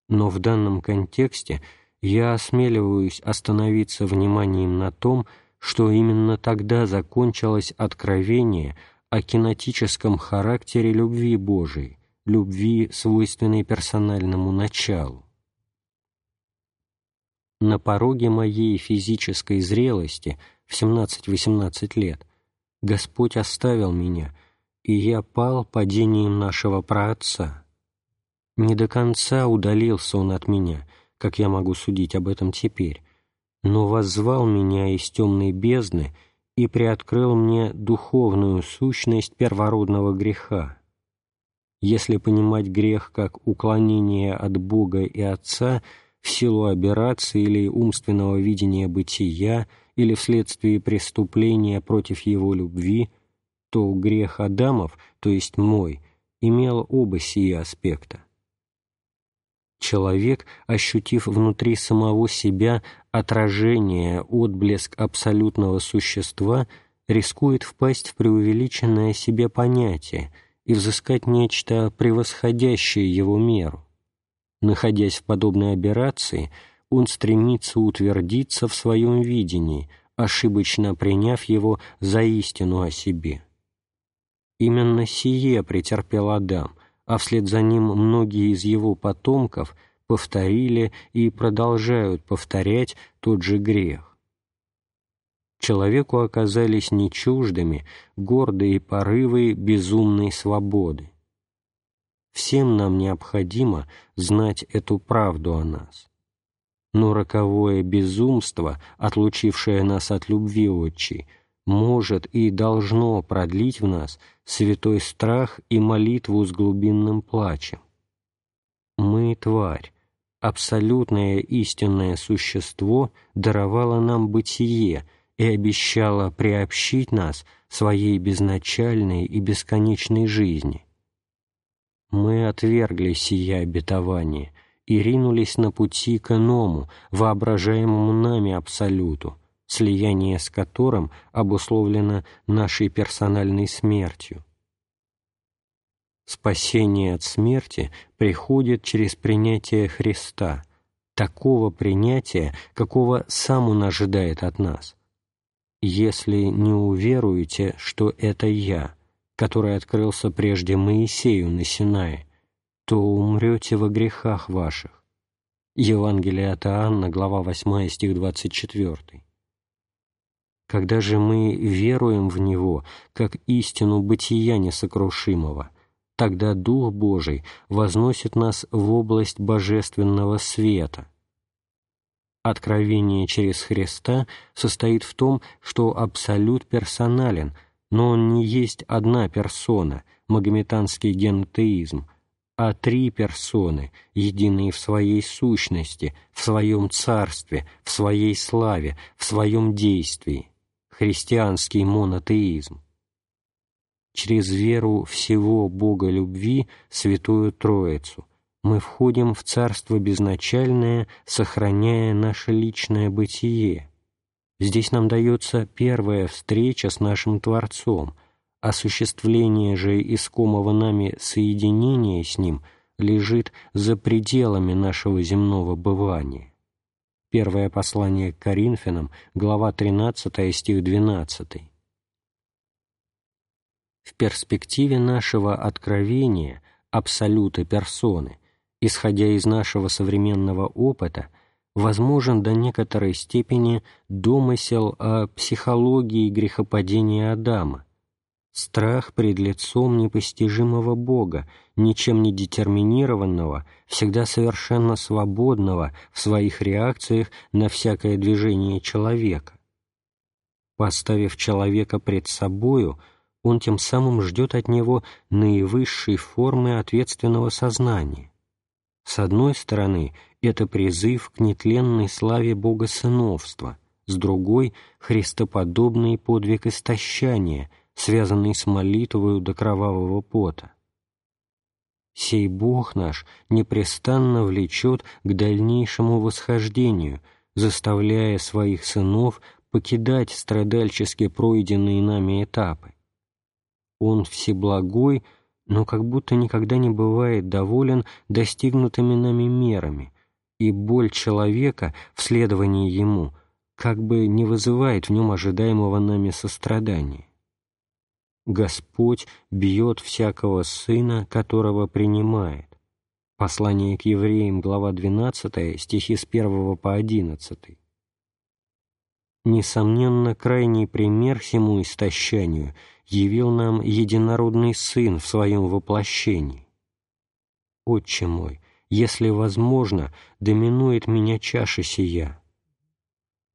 Но в данном контексте я осмеливаюсь остановиться вниманием на том, что именно тогда закончилось откровение о кинетическом характере любви Божией, любви, свойственной персональному началу. На пороге моей физической зрелости в 17-18 лет Господь оставил меня, и я пал падением нашего праотца. Не до конца удалился он от меня, как я могу судить об этом теперь, но воззвал меня из темной бездны и приоткрыл мне духовную сущность первородного греха. Если понимать грех как уклонение от Бога и Отца в силу аберрации или умственного видения бытия или вследствие преступления против его любви, то грех Адамов, то есть мой, имел оба сие аспекта. Человек, ощутив внутри самого себя отражение, отблеск абсолютного существа, рискует впасть в преувеличенное себе понятие и взыскать нечто превосходящее его меру. Находясь в подобной аберрации, он стремится утвердиться в своем видении, ошибочно приняв его за истину о себе. Именно сие претерпел Адам, а вслед за ним многие из его потомков повторили и продолжают повторять тот же грех. Человеку оказались не чуждыми гордые порывы безумной свободы. Всем нам необходимо знать эту правду о нас. Но роковое безумство, отлучившее нас от любви отчей, может и должно продлить в нас святой страх и молитву с глубинным плачем. Мы, тварь, абсолютное истинное существо даровало нам бытие и обещало приобщить нас своей безначальной и бесконечной жизни. Мы отвергли сие обетование и ринулись на пути к иному, воображаемому нами Абсолюту, слияние с которым обусловлено нашей персональной смертью. Спасение от смерти приходит через принятие Христа, такого принятия, какого сам Он ожидает от нас. Если не уверуете, что это Я, который открылся прежде Моисею на Синае, то умрете во грехах ваших. Евангелие от Иоанна, глава 8, стих 24. Когда же мы веруем в Него, как истину бытия несокрушимого, тогда Дух Божий возносит нас в область божественного света. Откровение через Христа состоит в том, что Абсолют персонален, но Он не есть одна персона, магометанский генотеизм, а три персоны, единые в своей сущности, в своем царстве, в своей славе, в своем действии христианский монотеизм. Через веру всего Бога любви, Святую Троицу, мы входим в Царство Безначальное, сохраняя наше личное бытие. Здесь нам дается первая встреча с нашим Творцом, осуществление же искомого нами соединения с Ним лежит за пределами нашего земного бывания. Первое послание к Коринфянам, глава 13, стих 12. В перспективе нашего откровения абсолюта персоны, исходя из нашего современного опыта, возможен до некоторой степени домысел о психологии грехопадения Адама, Страх пред лицом непостижимого Бога, ничем не детерминированного, всегда совершенно свободного в своих реакциях на всякое движение человека. Поставив человека пред собою, он тем самым ждет от него наивысшей формы ответственного сознания. С одной стороны, это призыв к нетленной славе Бога сыновства, с другой — христоподобный подвиг истощания, связанный с молитвою до кровавого пота. Сей Бог наш непрестанно влечет к дальнейшему восхождению, заставляя своих сынов покидать страдальчески пройденные нами этапы. Он всеблагой, но как будто никогда не бывает доволен достигнутыми нами мерами, и боль человека в следовании ему как бы не вызывает в нем ожидаемого нами сострадания. Господь бьет всякого сына, которого принимает. Послание к евреям, глава 12, стихи с 1 по 11. Несомненно, крайний пример всему истощанию явил нам единородный Сын в своем воплощении. Отче мой, если возможно, доминует меня чаша сия.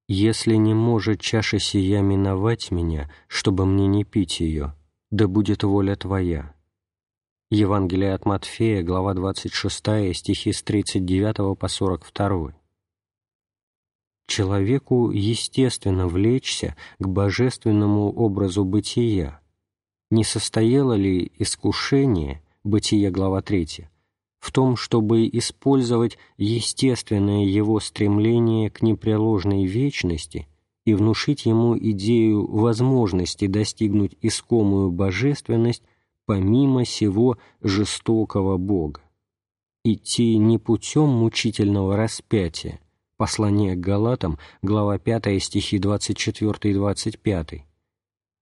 Если не может чаша сия миновать меня, чтобы мне не пить ее, да будет воля Твоя». Евангелие от Матфея, глава 26, стихи с 39 по 42. Человеку естественно влечься к божественному образу бытия. Не состояло ли искушение, Бытие, глава 3, в том, чтобы использовать естественное его стремление к непреложной вечности и внушить ему идею возможности достигнуть искомую божественность помимо сего жестокого Бога. Идти не путем мучительного распятия, послание к Галатам, глава 5, стихи 24 и 25,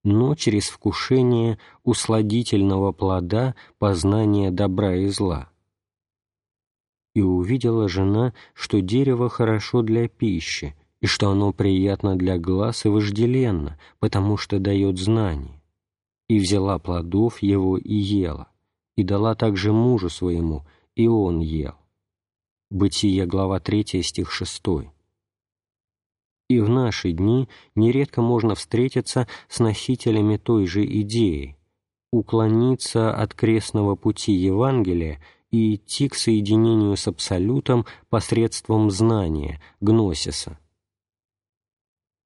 но через вкушение усладительного плода познания добра и зла. И увидела жена, что дерево хорошо для пищи, и что оно приятно для глаз и вожделенно, потому что дает знание. И взяла плодов его и ела, и дала также мужу своему, и он ел. Бытие, глава 3, стих 6. И в наши дни нередко можно встретиться с носителями той же идеи, уклониться от крестного пути Евангелия и идти к соединению с Абсолютом посредством знания, гносиса.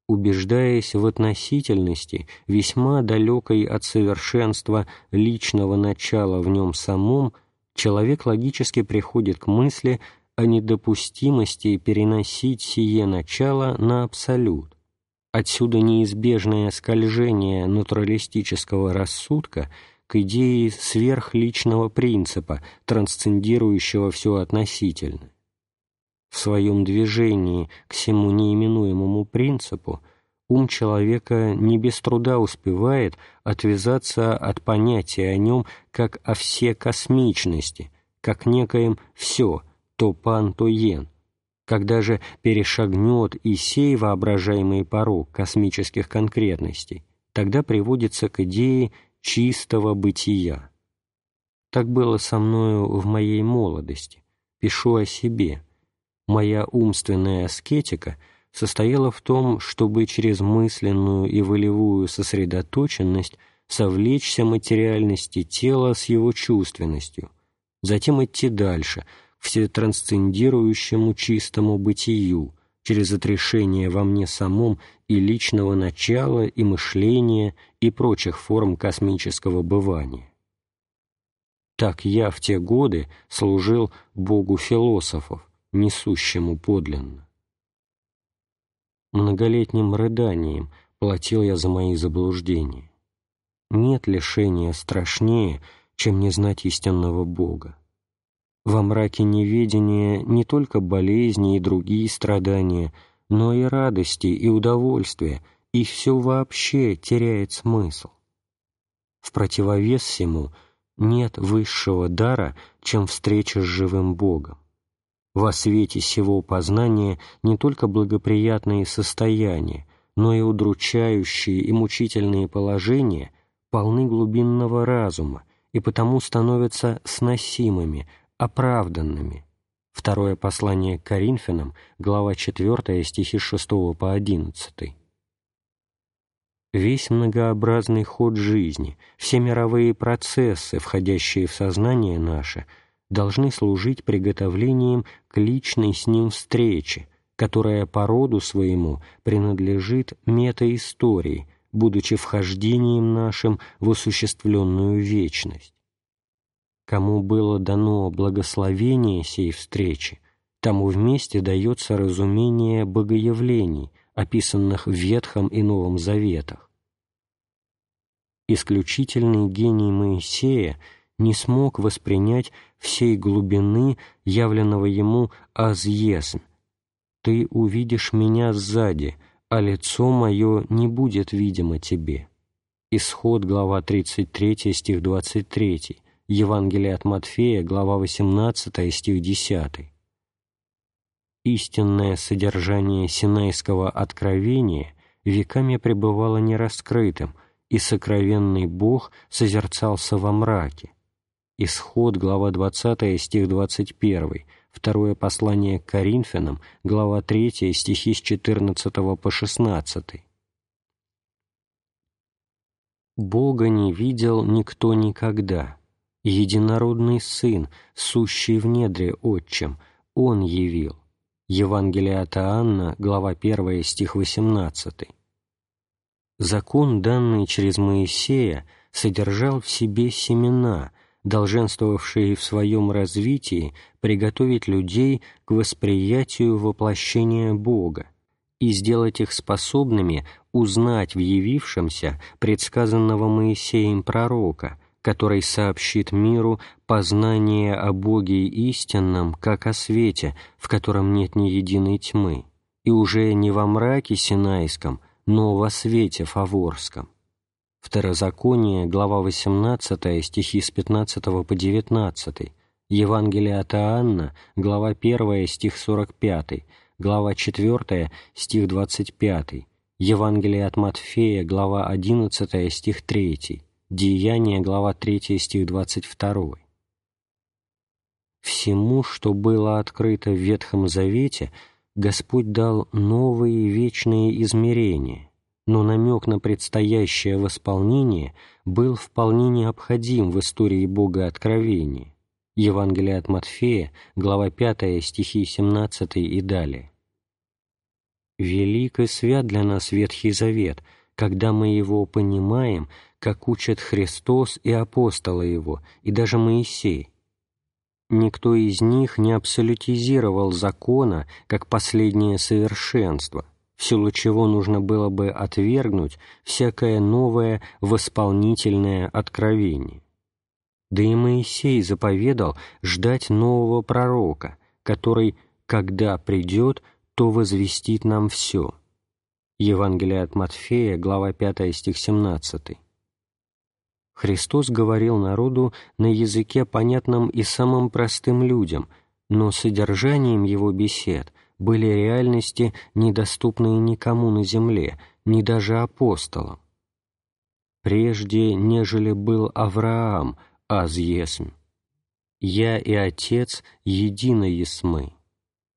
Убеждаясь в относительности, весьма далекой от совершенства личного начала в нем самом, человек логически приходит к мысли о недопустимости переносить сие начало на абсолют. Отсюда неизбежное скольжение натуралистического рассудка к идее сверхличного принципа, трансцендирующего все относительно в своем движении к всему неименуемому принципу, ум человека не без труда успевает отвязаться от понятия о нем как о все космичности, как некоем «все», то пан, то йен. Когда же перешагнет и сей воображаемый порог космических конкретностей, тогда приводится к идее чистого бытия. Так было со мною в моей молодости. Пишу о себе – Моя умственная аскетика состояла в том, чтобы через мысленную и волевую сосредоточенность совлечься материальности тела с его чувственностью, затем идти дальше, к всетрансцендирующему чистому бытию, через отрешение во мне самом и личного начала, и мышления, и прочих форм космического бывания. Так я в те годы служил Богу философов, несущему подлинно. Многолетним рыданием платил я за мои заблуждения. Нет лишения страшнее, чем не знать истинного Бога. Во мраке неведения не только болезни и другие страдания, но и радости и удовольствия, и все вообще теряет смысл. В противовес всему нет высшего дара, чем встреча с живым Богом во свете сего познания не только благоприятные состояния, но и удручающие и мучительные положения полны глубинного разума и потому становятся сносимыми, оправданными. Второе послание к Коринфянам, глава 4, стихи 6 по 11. Весь многообразный ход жизни, все мировые процессы, входящие в сознание наше, должны служить приготовлением к личной с ним встрече, которая по роду своему принадлежит метаистории, будучи вхождением нашим в осуществленную вечность. Кому было дано благословение сей встречи, тому вместе дается разумение богоявлений, описанных в Ветхом и Новом Заветах. Исключительный гений Моисея не смог воспринять всей глубины явленного ему «азъесм» «Ты увидишь меня сзади, а лицо мое не будет видимо тебе». Исход, глава 33, стих 23, Евангелие от Матфея, глава 18, стих 10 истинное содержание Синайского откровения веками пребывало нераскрытым, и сокровенный Бог созерцался во мраке. Исход, глава 20, стих 21, второе послание к Коринфянам, глава 3, стихи с 14 по 16. Бога не видел никто никогда. Единородный Сын, сущий в недре Отчим, Он явил. Евангелие от Иоанна, глава 1, стих 18. Закон, данный через Моисея, содержал в себе семена, долженствовавшие в своем развитии приготовить людей к восприятию воплощения Бога и сделать их способными узнать в явившемся предсказанного Моисеем пророка, который сообщит миру познание о Боге истинном, как о свете, в котором нет ни единой тьмы, и уже не во мраке Синайском, но во свете Фаворском. Второзаконие, глава 18, стихи с 15 по 19, Евангелие от Иоанна, глава 1, стих 45, глава 4, стих 25, Евангелие от Матфея, глава 11, стих 3, Деяния, глава 3, стих 22. Всему, что было открыто в Ветхом Завете, Господь дал новые вечные измерения, но намек на предстоящее восполнение был вполне необходим в истории Бога Откровения. Евангелие от Матфея, глава 5, стихи 17 и далее. «Велик и свят для нас Ветхий Завет, когда мы его понимаем как учат Христос и апостолы Его, и даже Моисей. Никто из них не абсолютизировал закона как последнее совершенство, в силу чего нужно было бы отвергнуть всякое новое восполнительное откровение. Да и Моисей заповедал ждать нового пророка, который, когда придет, то возвестит нам все. Евангелие от Матфея, глава 5, стих 17. Христос говорил народу на языке, понятном и самым простым людям, но содержанием его бесед были реальности, недоступные никому на земле, ни даже апостолам. «Прежде, нежели был Авраам, аз есмь, я и Отец едино есмы.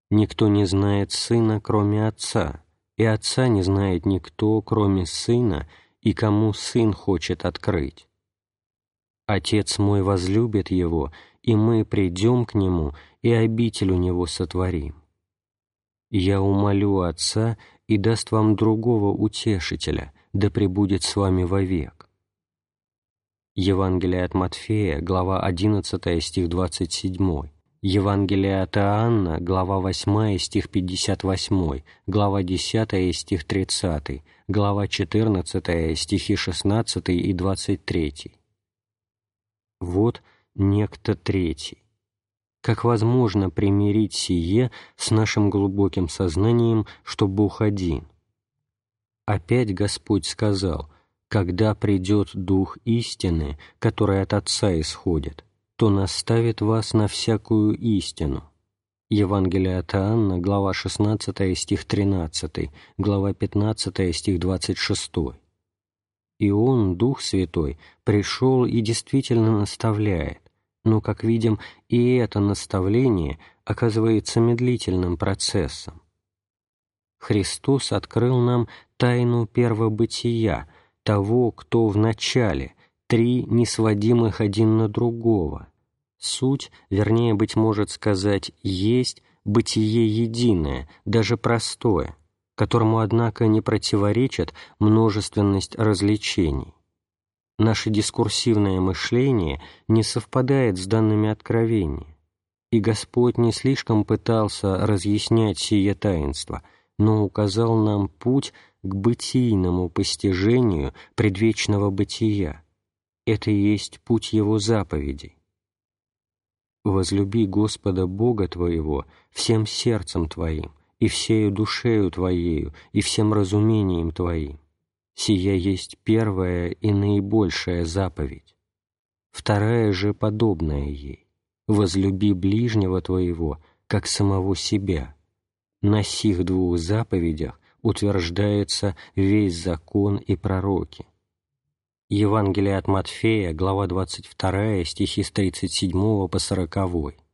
Никто не знает Сына, кроме Отца, и Отца не знает никто, кроме Сына, и кому Сын хочет открыть. Отец мой возлюбит его, и мы придем к нему и обитель у него сотворим. Я умолю Отца и даст вам другого утешителя, да пребудет с вами вовек». Евангелие от Матфея, глава 11, стих 27, Евангелие от Иоанна, глава 8, стих 58, глава 10, стих 30, глава 14, стихи 16 и 23. Вот некто третий. Как возможно примирить сие с нашим глубоким сознанием, что Бог? Опять Господь сказал, «Когда придет Дух истины, который от Отца исходит, то наставит вас на всякую истину». Евангелие от Иоанна, глава 16, стих 13, глава 15, стих 26 и Он, Дух Святой, пришел и действительно наставляет, но, как видим, и это наставление оказывается медлительным процессом. Христос открыл нам тайну первобытия, того, кто в начале, три несводимых один на другого. Суть, вернее, быть может сказать, есть бытие единое, даже простое, которому, однако, не противоречит множественность развлечений. Наше дискурсивное мышление не совпадает с данными откровения, и Господь не слишком пытался разъяснять сие таинство, но указал нам путь к бытийному постижению предвечного бытия. Это и есть путь Его заповедей. «Возлюби Господа Бога твоего всем сердцем твоим, и всею душею твоею, и всем разумением твоим. Сия есть первая и наибольшая заповедь. Вторая же подобная ей. Возлюби ближнего твоего, как самого себя. На сих двух заповедях утверждается весь закон и пророки. Евангелие от Матфея, глава 22, стихи с 37 по 40.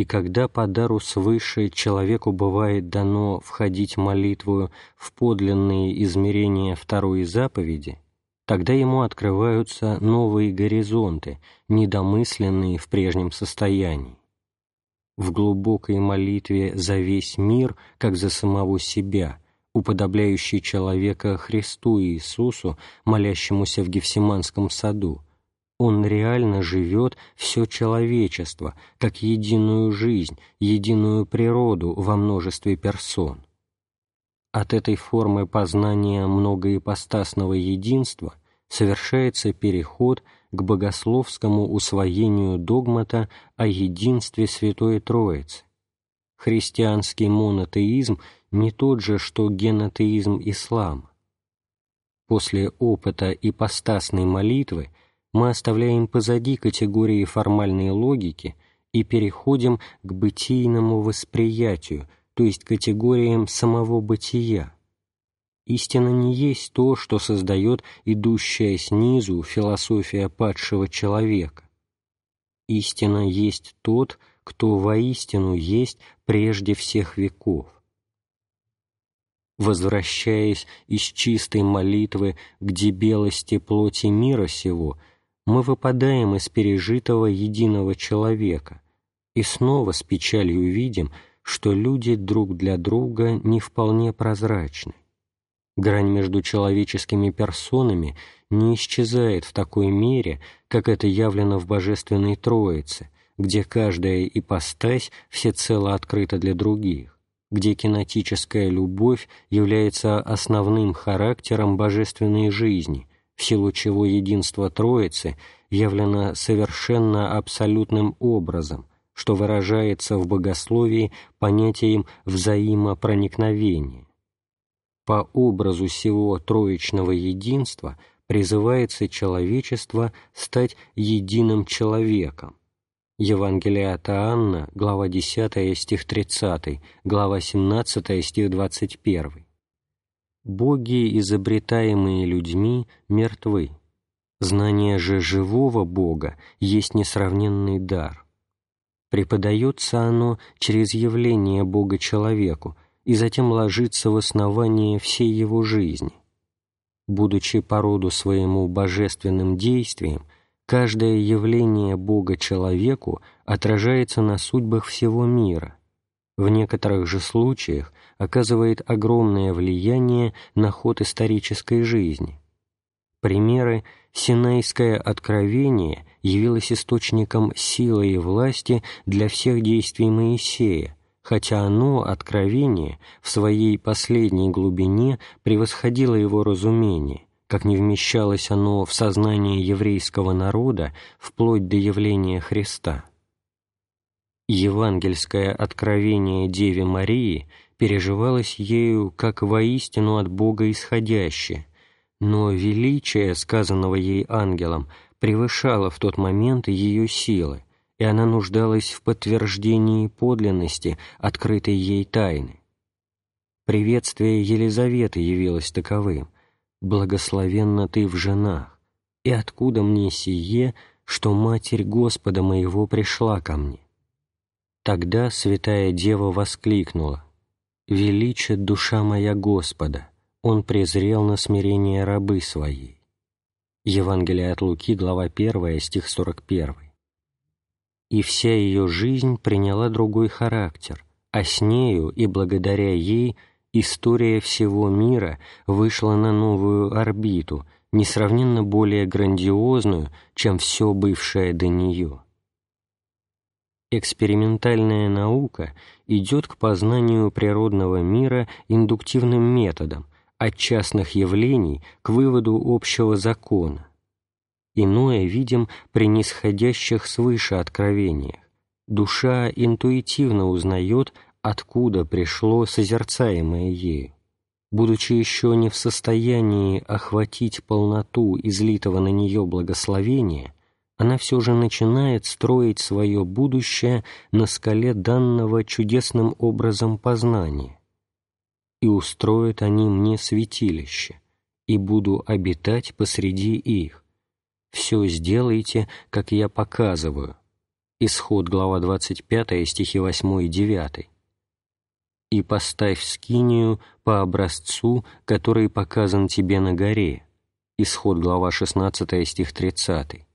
«И когда по дару свыше человеку бывает дано входить молитвою в подлинные измерения второй заповеди, тогда ему открываются новые горизонты, недомысленные в прежнем состоянии. В глубокой молитве за весь мир, как за самого себя – уподобляющий человека Христу Иисусу, молящемуся в Гефсиманском саду, он реально живет все человечество, как единую жизнь, единую природу во множестве персон. От этой формы познания многоипостасного единства совершается переход к богословскому усвоению догмата о единстве Святой Троицы. Христианский монотеизм – не тот же, что генотеизм ислама. После опыта ипостасной молитвы мы оставляем позади категории формальной логики и переходим к бытийному восприятию, то есть категориям самого бытия. Истина не есть то, что создает идущая снизу философия падшего человека. Истина есть тот, кто воистину есть прежде всех веков возвращаясь из чистой молитвы к дебелости плоти мира сего, мы выпадаем из пережитого единого человека и снова с печалью видим, что люди друг для друга не вполне прозрачны. Грань между человеческими персонами не исчезает в такой мере, как это явлено в Божественной Троице, где каждая ипостась всецело открыта для других где кинетическая любовь является основным характером божественной жизни, в силу чего единство Троицы явлено совершенно абсолютным образом, что выражается в богословии понятием взаимопроникновения. По образу сего троичного единства призывается человечество стать единым человеком, Евангелие от Иоанна, глава 10, стих 30, глава 17, стих 21. «Боги, изобретаемые людьми, мертвы. Знание же живого Бога есть несравненный дар. Преподается оно через явление Бога человеку и затем ложится в основание всей его жизни. Будучи по роду своему божественным действием – Каждое явление Бога человеку отражается на судьбах всего мира. В некоторых же случаях оказывает огромное влияние на ход исторической жизни. Примеры Синайское откровение явилось источником силы и власти для всех действий Моисея, хотя оно, откровение, в своей последней глубине превосходило его разумение, как не вмещалось оно в сознание еврейского народа вплоть до явления Христа. Евангельское откровение Деве Марии переживалось ею как воистину от Бога исходящее, но величие, сказанного ей ангелом, превышало в тот момент ее силы, и она нуждалась в подтверждении подлинности открытой ей тайны. Приветствие Елизаветы явилось таковым – благословенна ты в женах, и откуда мне сие, что Матерь Господа моего пришла ко мне?» Тогда святая Дева воскликнула, «Величит душа моя Господа, Он презрел на смирение рабы своей. Евангелие от Луки, глава 1, стих 41. И вся ее жизнь приняла другой характер, а с нею и благодаря ей история всего мира вышла на новую орбиту, несравненно более грандиозную, чем все бывшее до нее. Экспериментальная наука идет к познанию природного мира индуктивным методом, от частных явлений к выводу общего закона. Иное видим при нисходящих свыше откровениях. Душа интуитивно узнает, откуда пришло созерцаемое ею. Будучи еще не в состоянии охватить полноту излитого на нее благословения, она все же начинает строить свое будущее на скале данного чудесным образом познания. «И устроят они мне святилище, и буду обитать посреди их. Все сделайте, как я показываю». Исход, глава 25, стихи 8 и 9. «И поставь скинию по образцу, который показан тебе на горе». Исход, глава 16, стих 30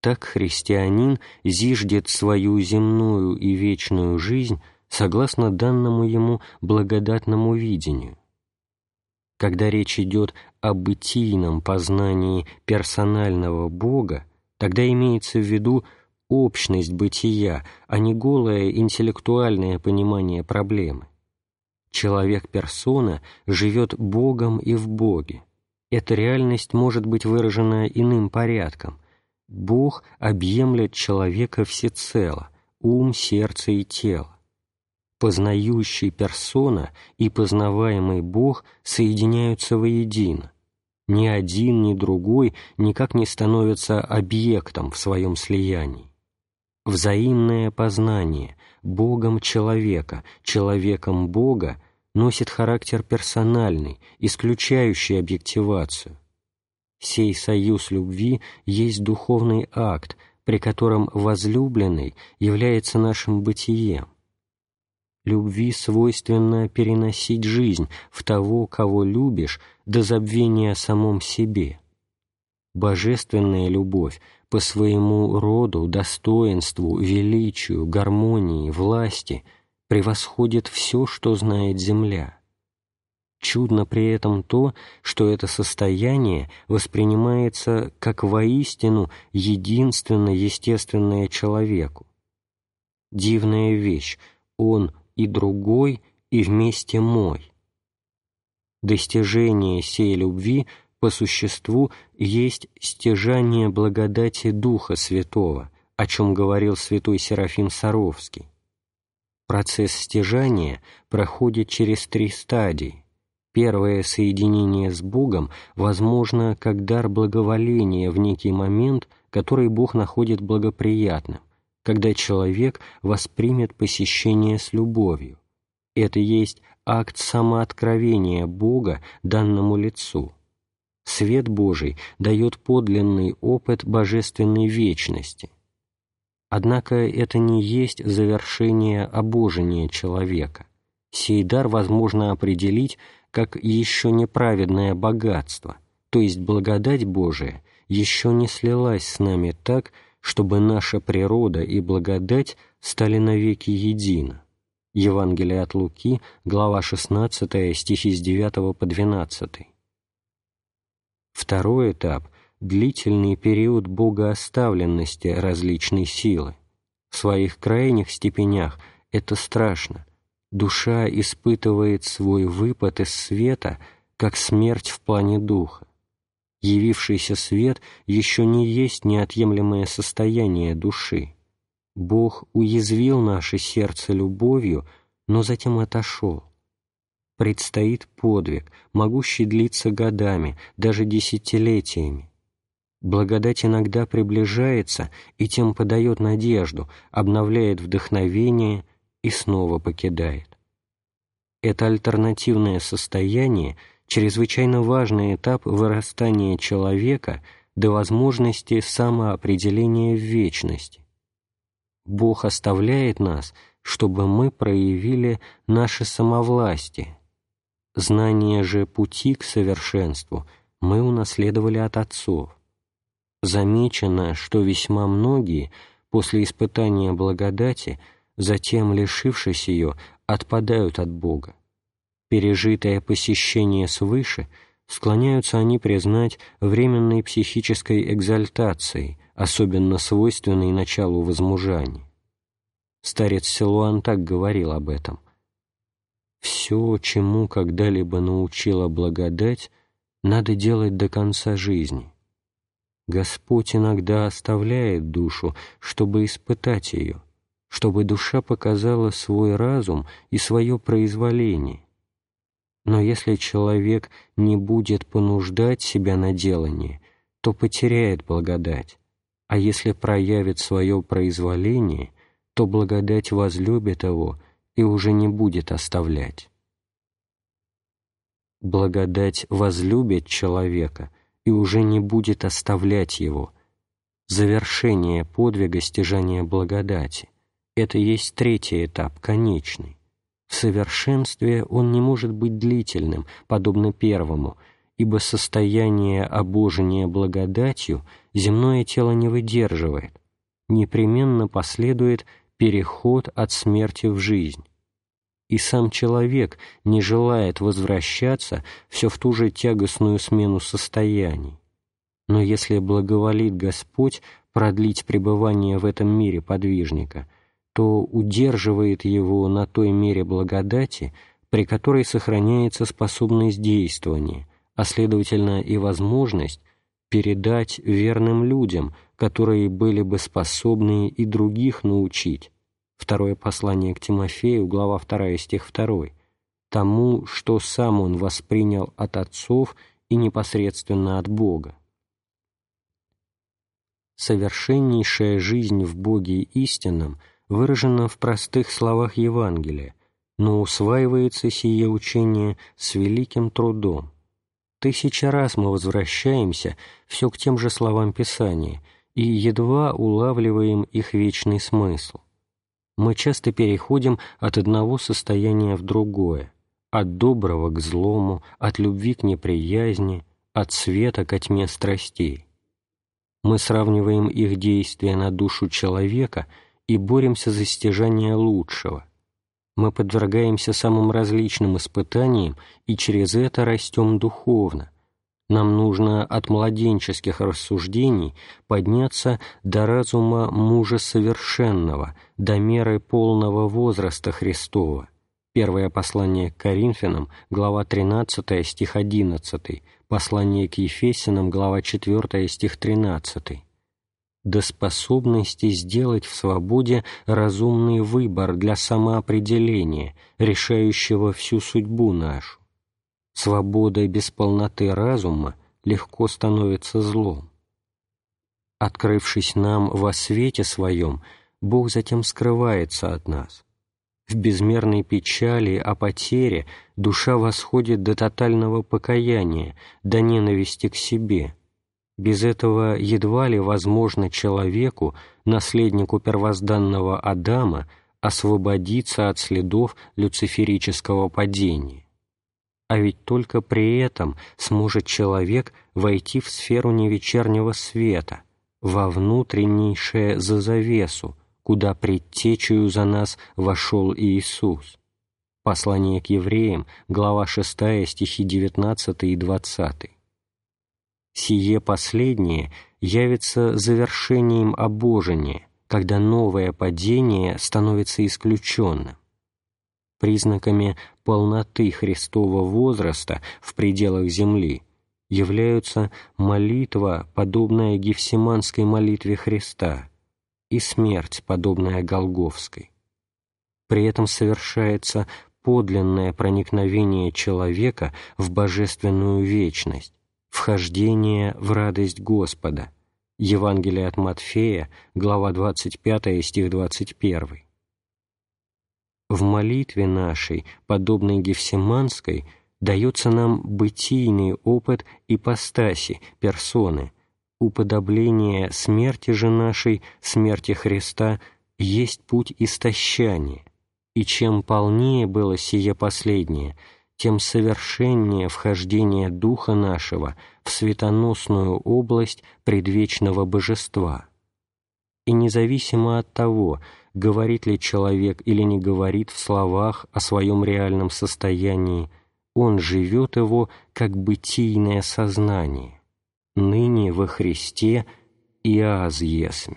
так христианин зиждет свою земную и вечную жизнь согласно данному ему благодатному видению. Когда речь идет о бытийном познании персонального Бога, тогда имеется в виду общность бытия, а не голое интеллектуальное понимание проблемы. Человек-персона живет Богом и в Боге. Эта реальность может быть выражена иным порядком – Бог объемлет человека всецело, ум, сердце и тело. Познающий персона и познаваемый Бог соединяются воедино. Ни один, ни другой никак не становятся объектом в своем слиянии. Взаимное познание Богом человека, человеком Бога носит характер персональный, исключающий объективацию – Сей союз любви есть духовный акт, при котором возлюбленный является нашим бытием. Любви свойственно переносить жизнь в того, кого любишь, до забвения о самом себе. Божественная любовь по своему роду, достоинству, величию, гармонии, власти превосходит все, что знает земля. Чудно при этом то, что это состояние воспринимается как воистину единственно естественное человеку. Дивная вещь, он и другой, и вместе мой. Достижение сей любви по существу есть стяжание благодати Духа Святого, о чем говорил святой Серафим Саровский. Процесс стяжания проходит через три стадии – Первое соединение с Богом возможно как дар благоволения в некий момент, который Бог находит благоприятным, когда человек воспримет посещение с любовью. Это есть акт самооткровения Бога данному лицу. Свет Божий дает подлинный опыт божественной вечности. Однако это не есть завершение обожения человека. Сей дар возможно определить как еще неправедное богатство, то есть благодать Божия, еще не слилась с нами так, чтобы наша природа и благодать стали навеки едино. Евангелие от Луки, глава 16, стихи с 9 по 12. Второй этап – длительный период богооставленности различной силы. В своих крайних степенях это страшно, душа испытывает свой выпад из света, как смерть в плане духа. Явившийся свет еще не есть неотъемлемое состояние души. Бог уязвил наше сердце любовью, но затем отошел. Предстоит подвиг, могущий длиться годами, даже десятилетиями. Благодать иногда приближается и тем подает надежду, обновляет вдохновение и снова покидает. Это альтернативное состояние – чрезвычайно важный этап вырастания человека до возможности самоопределения в вечности. Бог оставляет нас, чтобы мы проявили наше самовластие. Знание же пути к совершенству мы унаследовали от отцов. Замечено, что весьма многие после испытания благодати, затем, лишившись ее, отпадают от Бога. Пережитое посещение свыше склоняются они признать временной психической экзальтацией, особенно свойственной началу возмужания. Старец Силуан так говорил об этом. «Все, чему когда-либо научила благодать, надо делать до конца жизни. Господь иногда оставляет душу, чтобы испытать ее, чтобы душа показала свой разум и свое произволение. Но если человек не будет понуждать себя на делание, то потеряет благодать, а если проявит свое произволение, то благодать возлюбит его и уже не будет оставлять. Благодать возлюбит человека и уже не будет оставлять его. Завершение подвига стяжания благодати — это есть третий этап, конечный. В совершенстве он не может быть длительным, подобно первому, ибо состояние обожения благодатью земное тело не выдерживает, непременно последует переход от смерти в жизнь. И сам человек не желает возвращаться все в ту же тягостную смену состояний. Но если благоволит Господь продлить пребывание в этом мире подвижника – то удерживает его на той мере благодати, при которой сохраняется способность действования, а следовательно и возможность передать верным людям, которые были бы способны и других научить. Второе послание к Тимофею, глава 2, стих 2. Тому, что сам он воспринял от отцов и непосредственно от Бога. Совершеннейшая жизнь в Боге истинном – выражено в простых словах Евангелия, но усваивается сие учение с великим трудом. Тысяча раз мы возвращаемся все к тем же словам Писания и едва улавливаем их вечный смысл. Мы часто переходим от одного состояния в другое, от доброго к злому, от любви к неприязни, от света ко тьме страстей. Мы сравниваем их действия на душу человека – и боремся за стяжание лучшего. Мы подвергаемся самым различным испытаниям и через это растем духовно. Нам нужно от младенческих рассуждений подняться до разума мужа совершенного, до меры полного возраста Христова. Первое послание к Коринфянам, глава 13, стих 11, послание к Ефесянам, глава 4, стих 13 до способности сделать в свободе разумный выбор для самоопределения, решающего всю судьбу нашу. Свобода без полноты разума легко становится злом. Открывшись нам во свете своем, Бог затем скрывается от нас. В безмерной печали о потере душа восходит до тотального покаяния, до ненависти к себе – без этого едва ли возможно человеку, наследнику первозданного Адама, освободиться от следов люциферического падения. А ведь только при этом сможет человек войти в сферу невечернего света, во внутреннейшее за завесу, куда предтечью за нас вошел Иисус. Послание к евреям, глава 6, стихи 19 и 20. Сие последнее явится завершением обожения, когда новое падение становится исключенным. Признаками полноты Христового возраста в пределах земли являются молитва, подобная Гефсиманской молитве Христа, и смерть, подобная Голговской. При этом совершается подлинное проникновение человека в божественную вечность, Вхождение в радость Господа. Евангелие от Матфея, глава 25, стих 21. В молитве нашей, подобной Гефсиманской, дается нам бытийный опыт ипостаси, персоны, уподобление смерти же нашей, смерти Христа, есть путь истощания, и чем полнее было сие последнее – тем совершеннее вхождение Духа нашего в светоносную область предвечного Божества. И независимо от того, говорит ли человек или не говорит в словах о своем реальном состоянии, он живет его как бытийное сознание, ныне во Христе и аз есмь.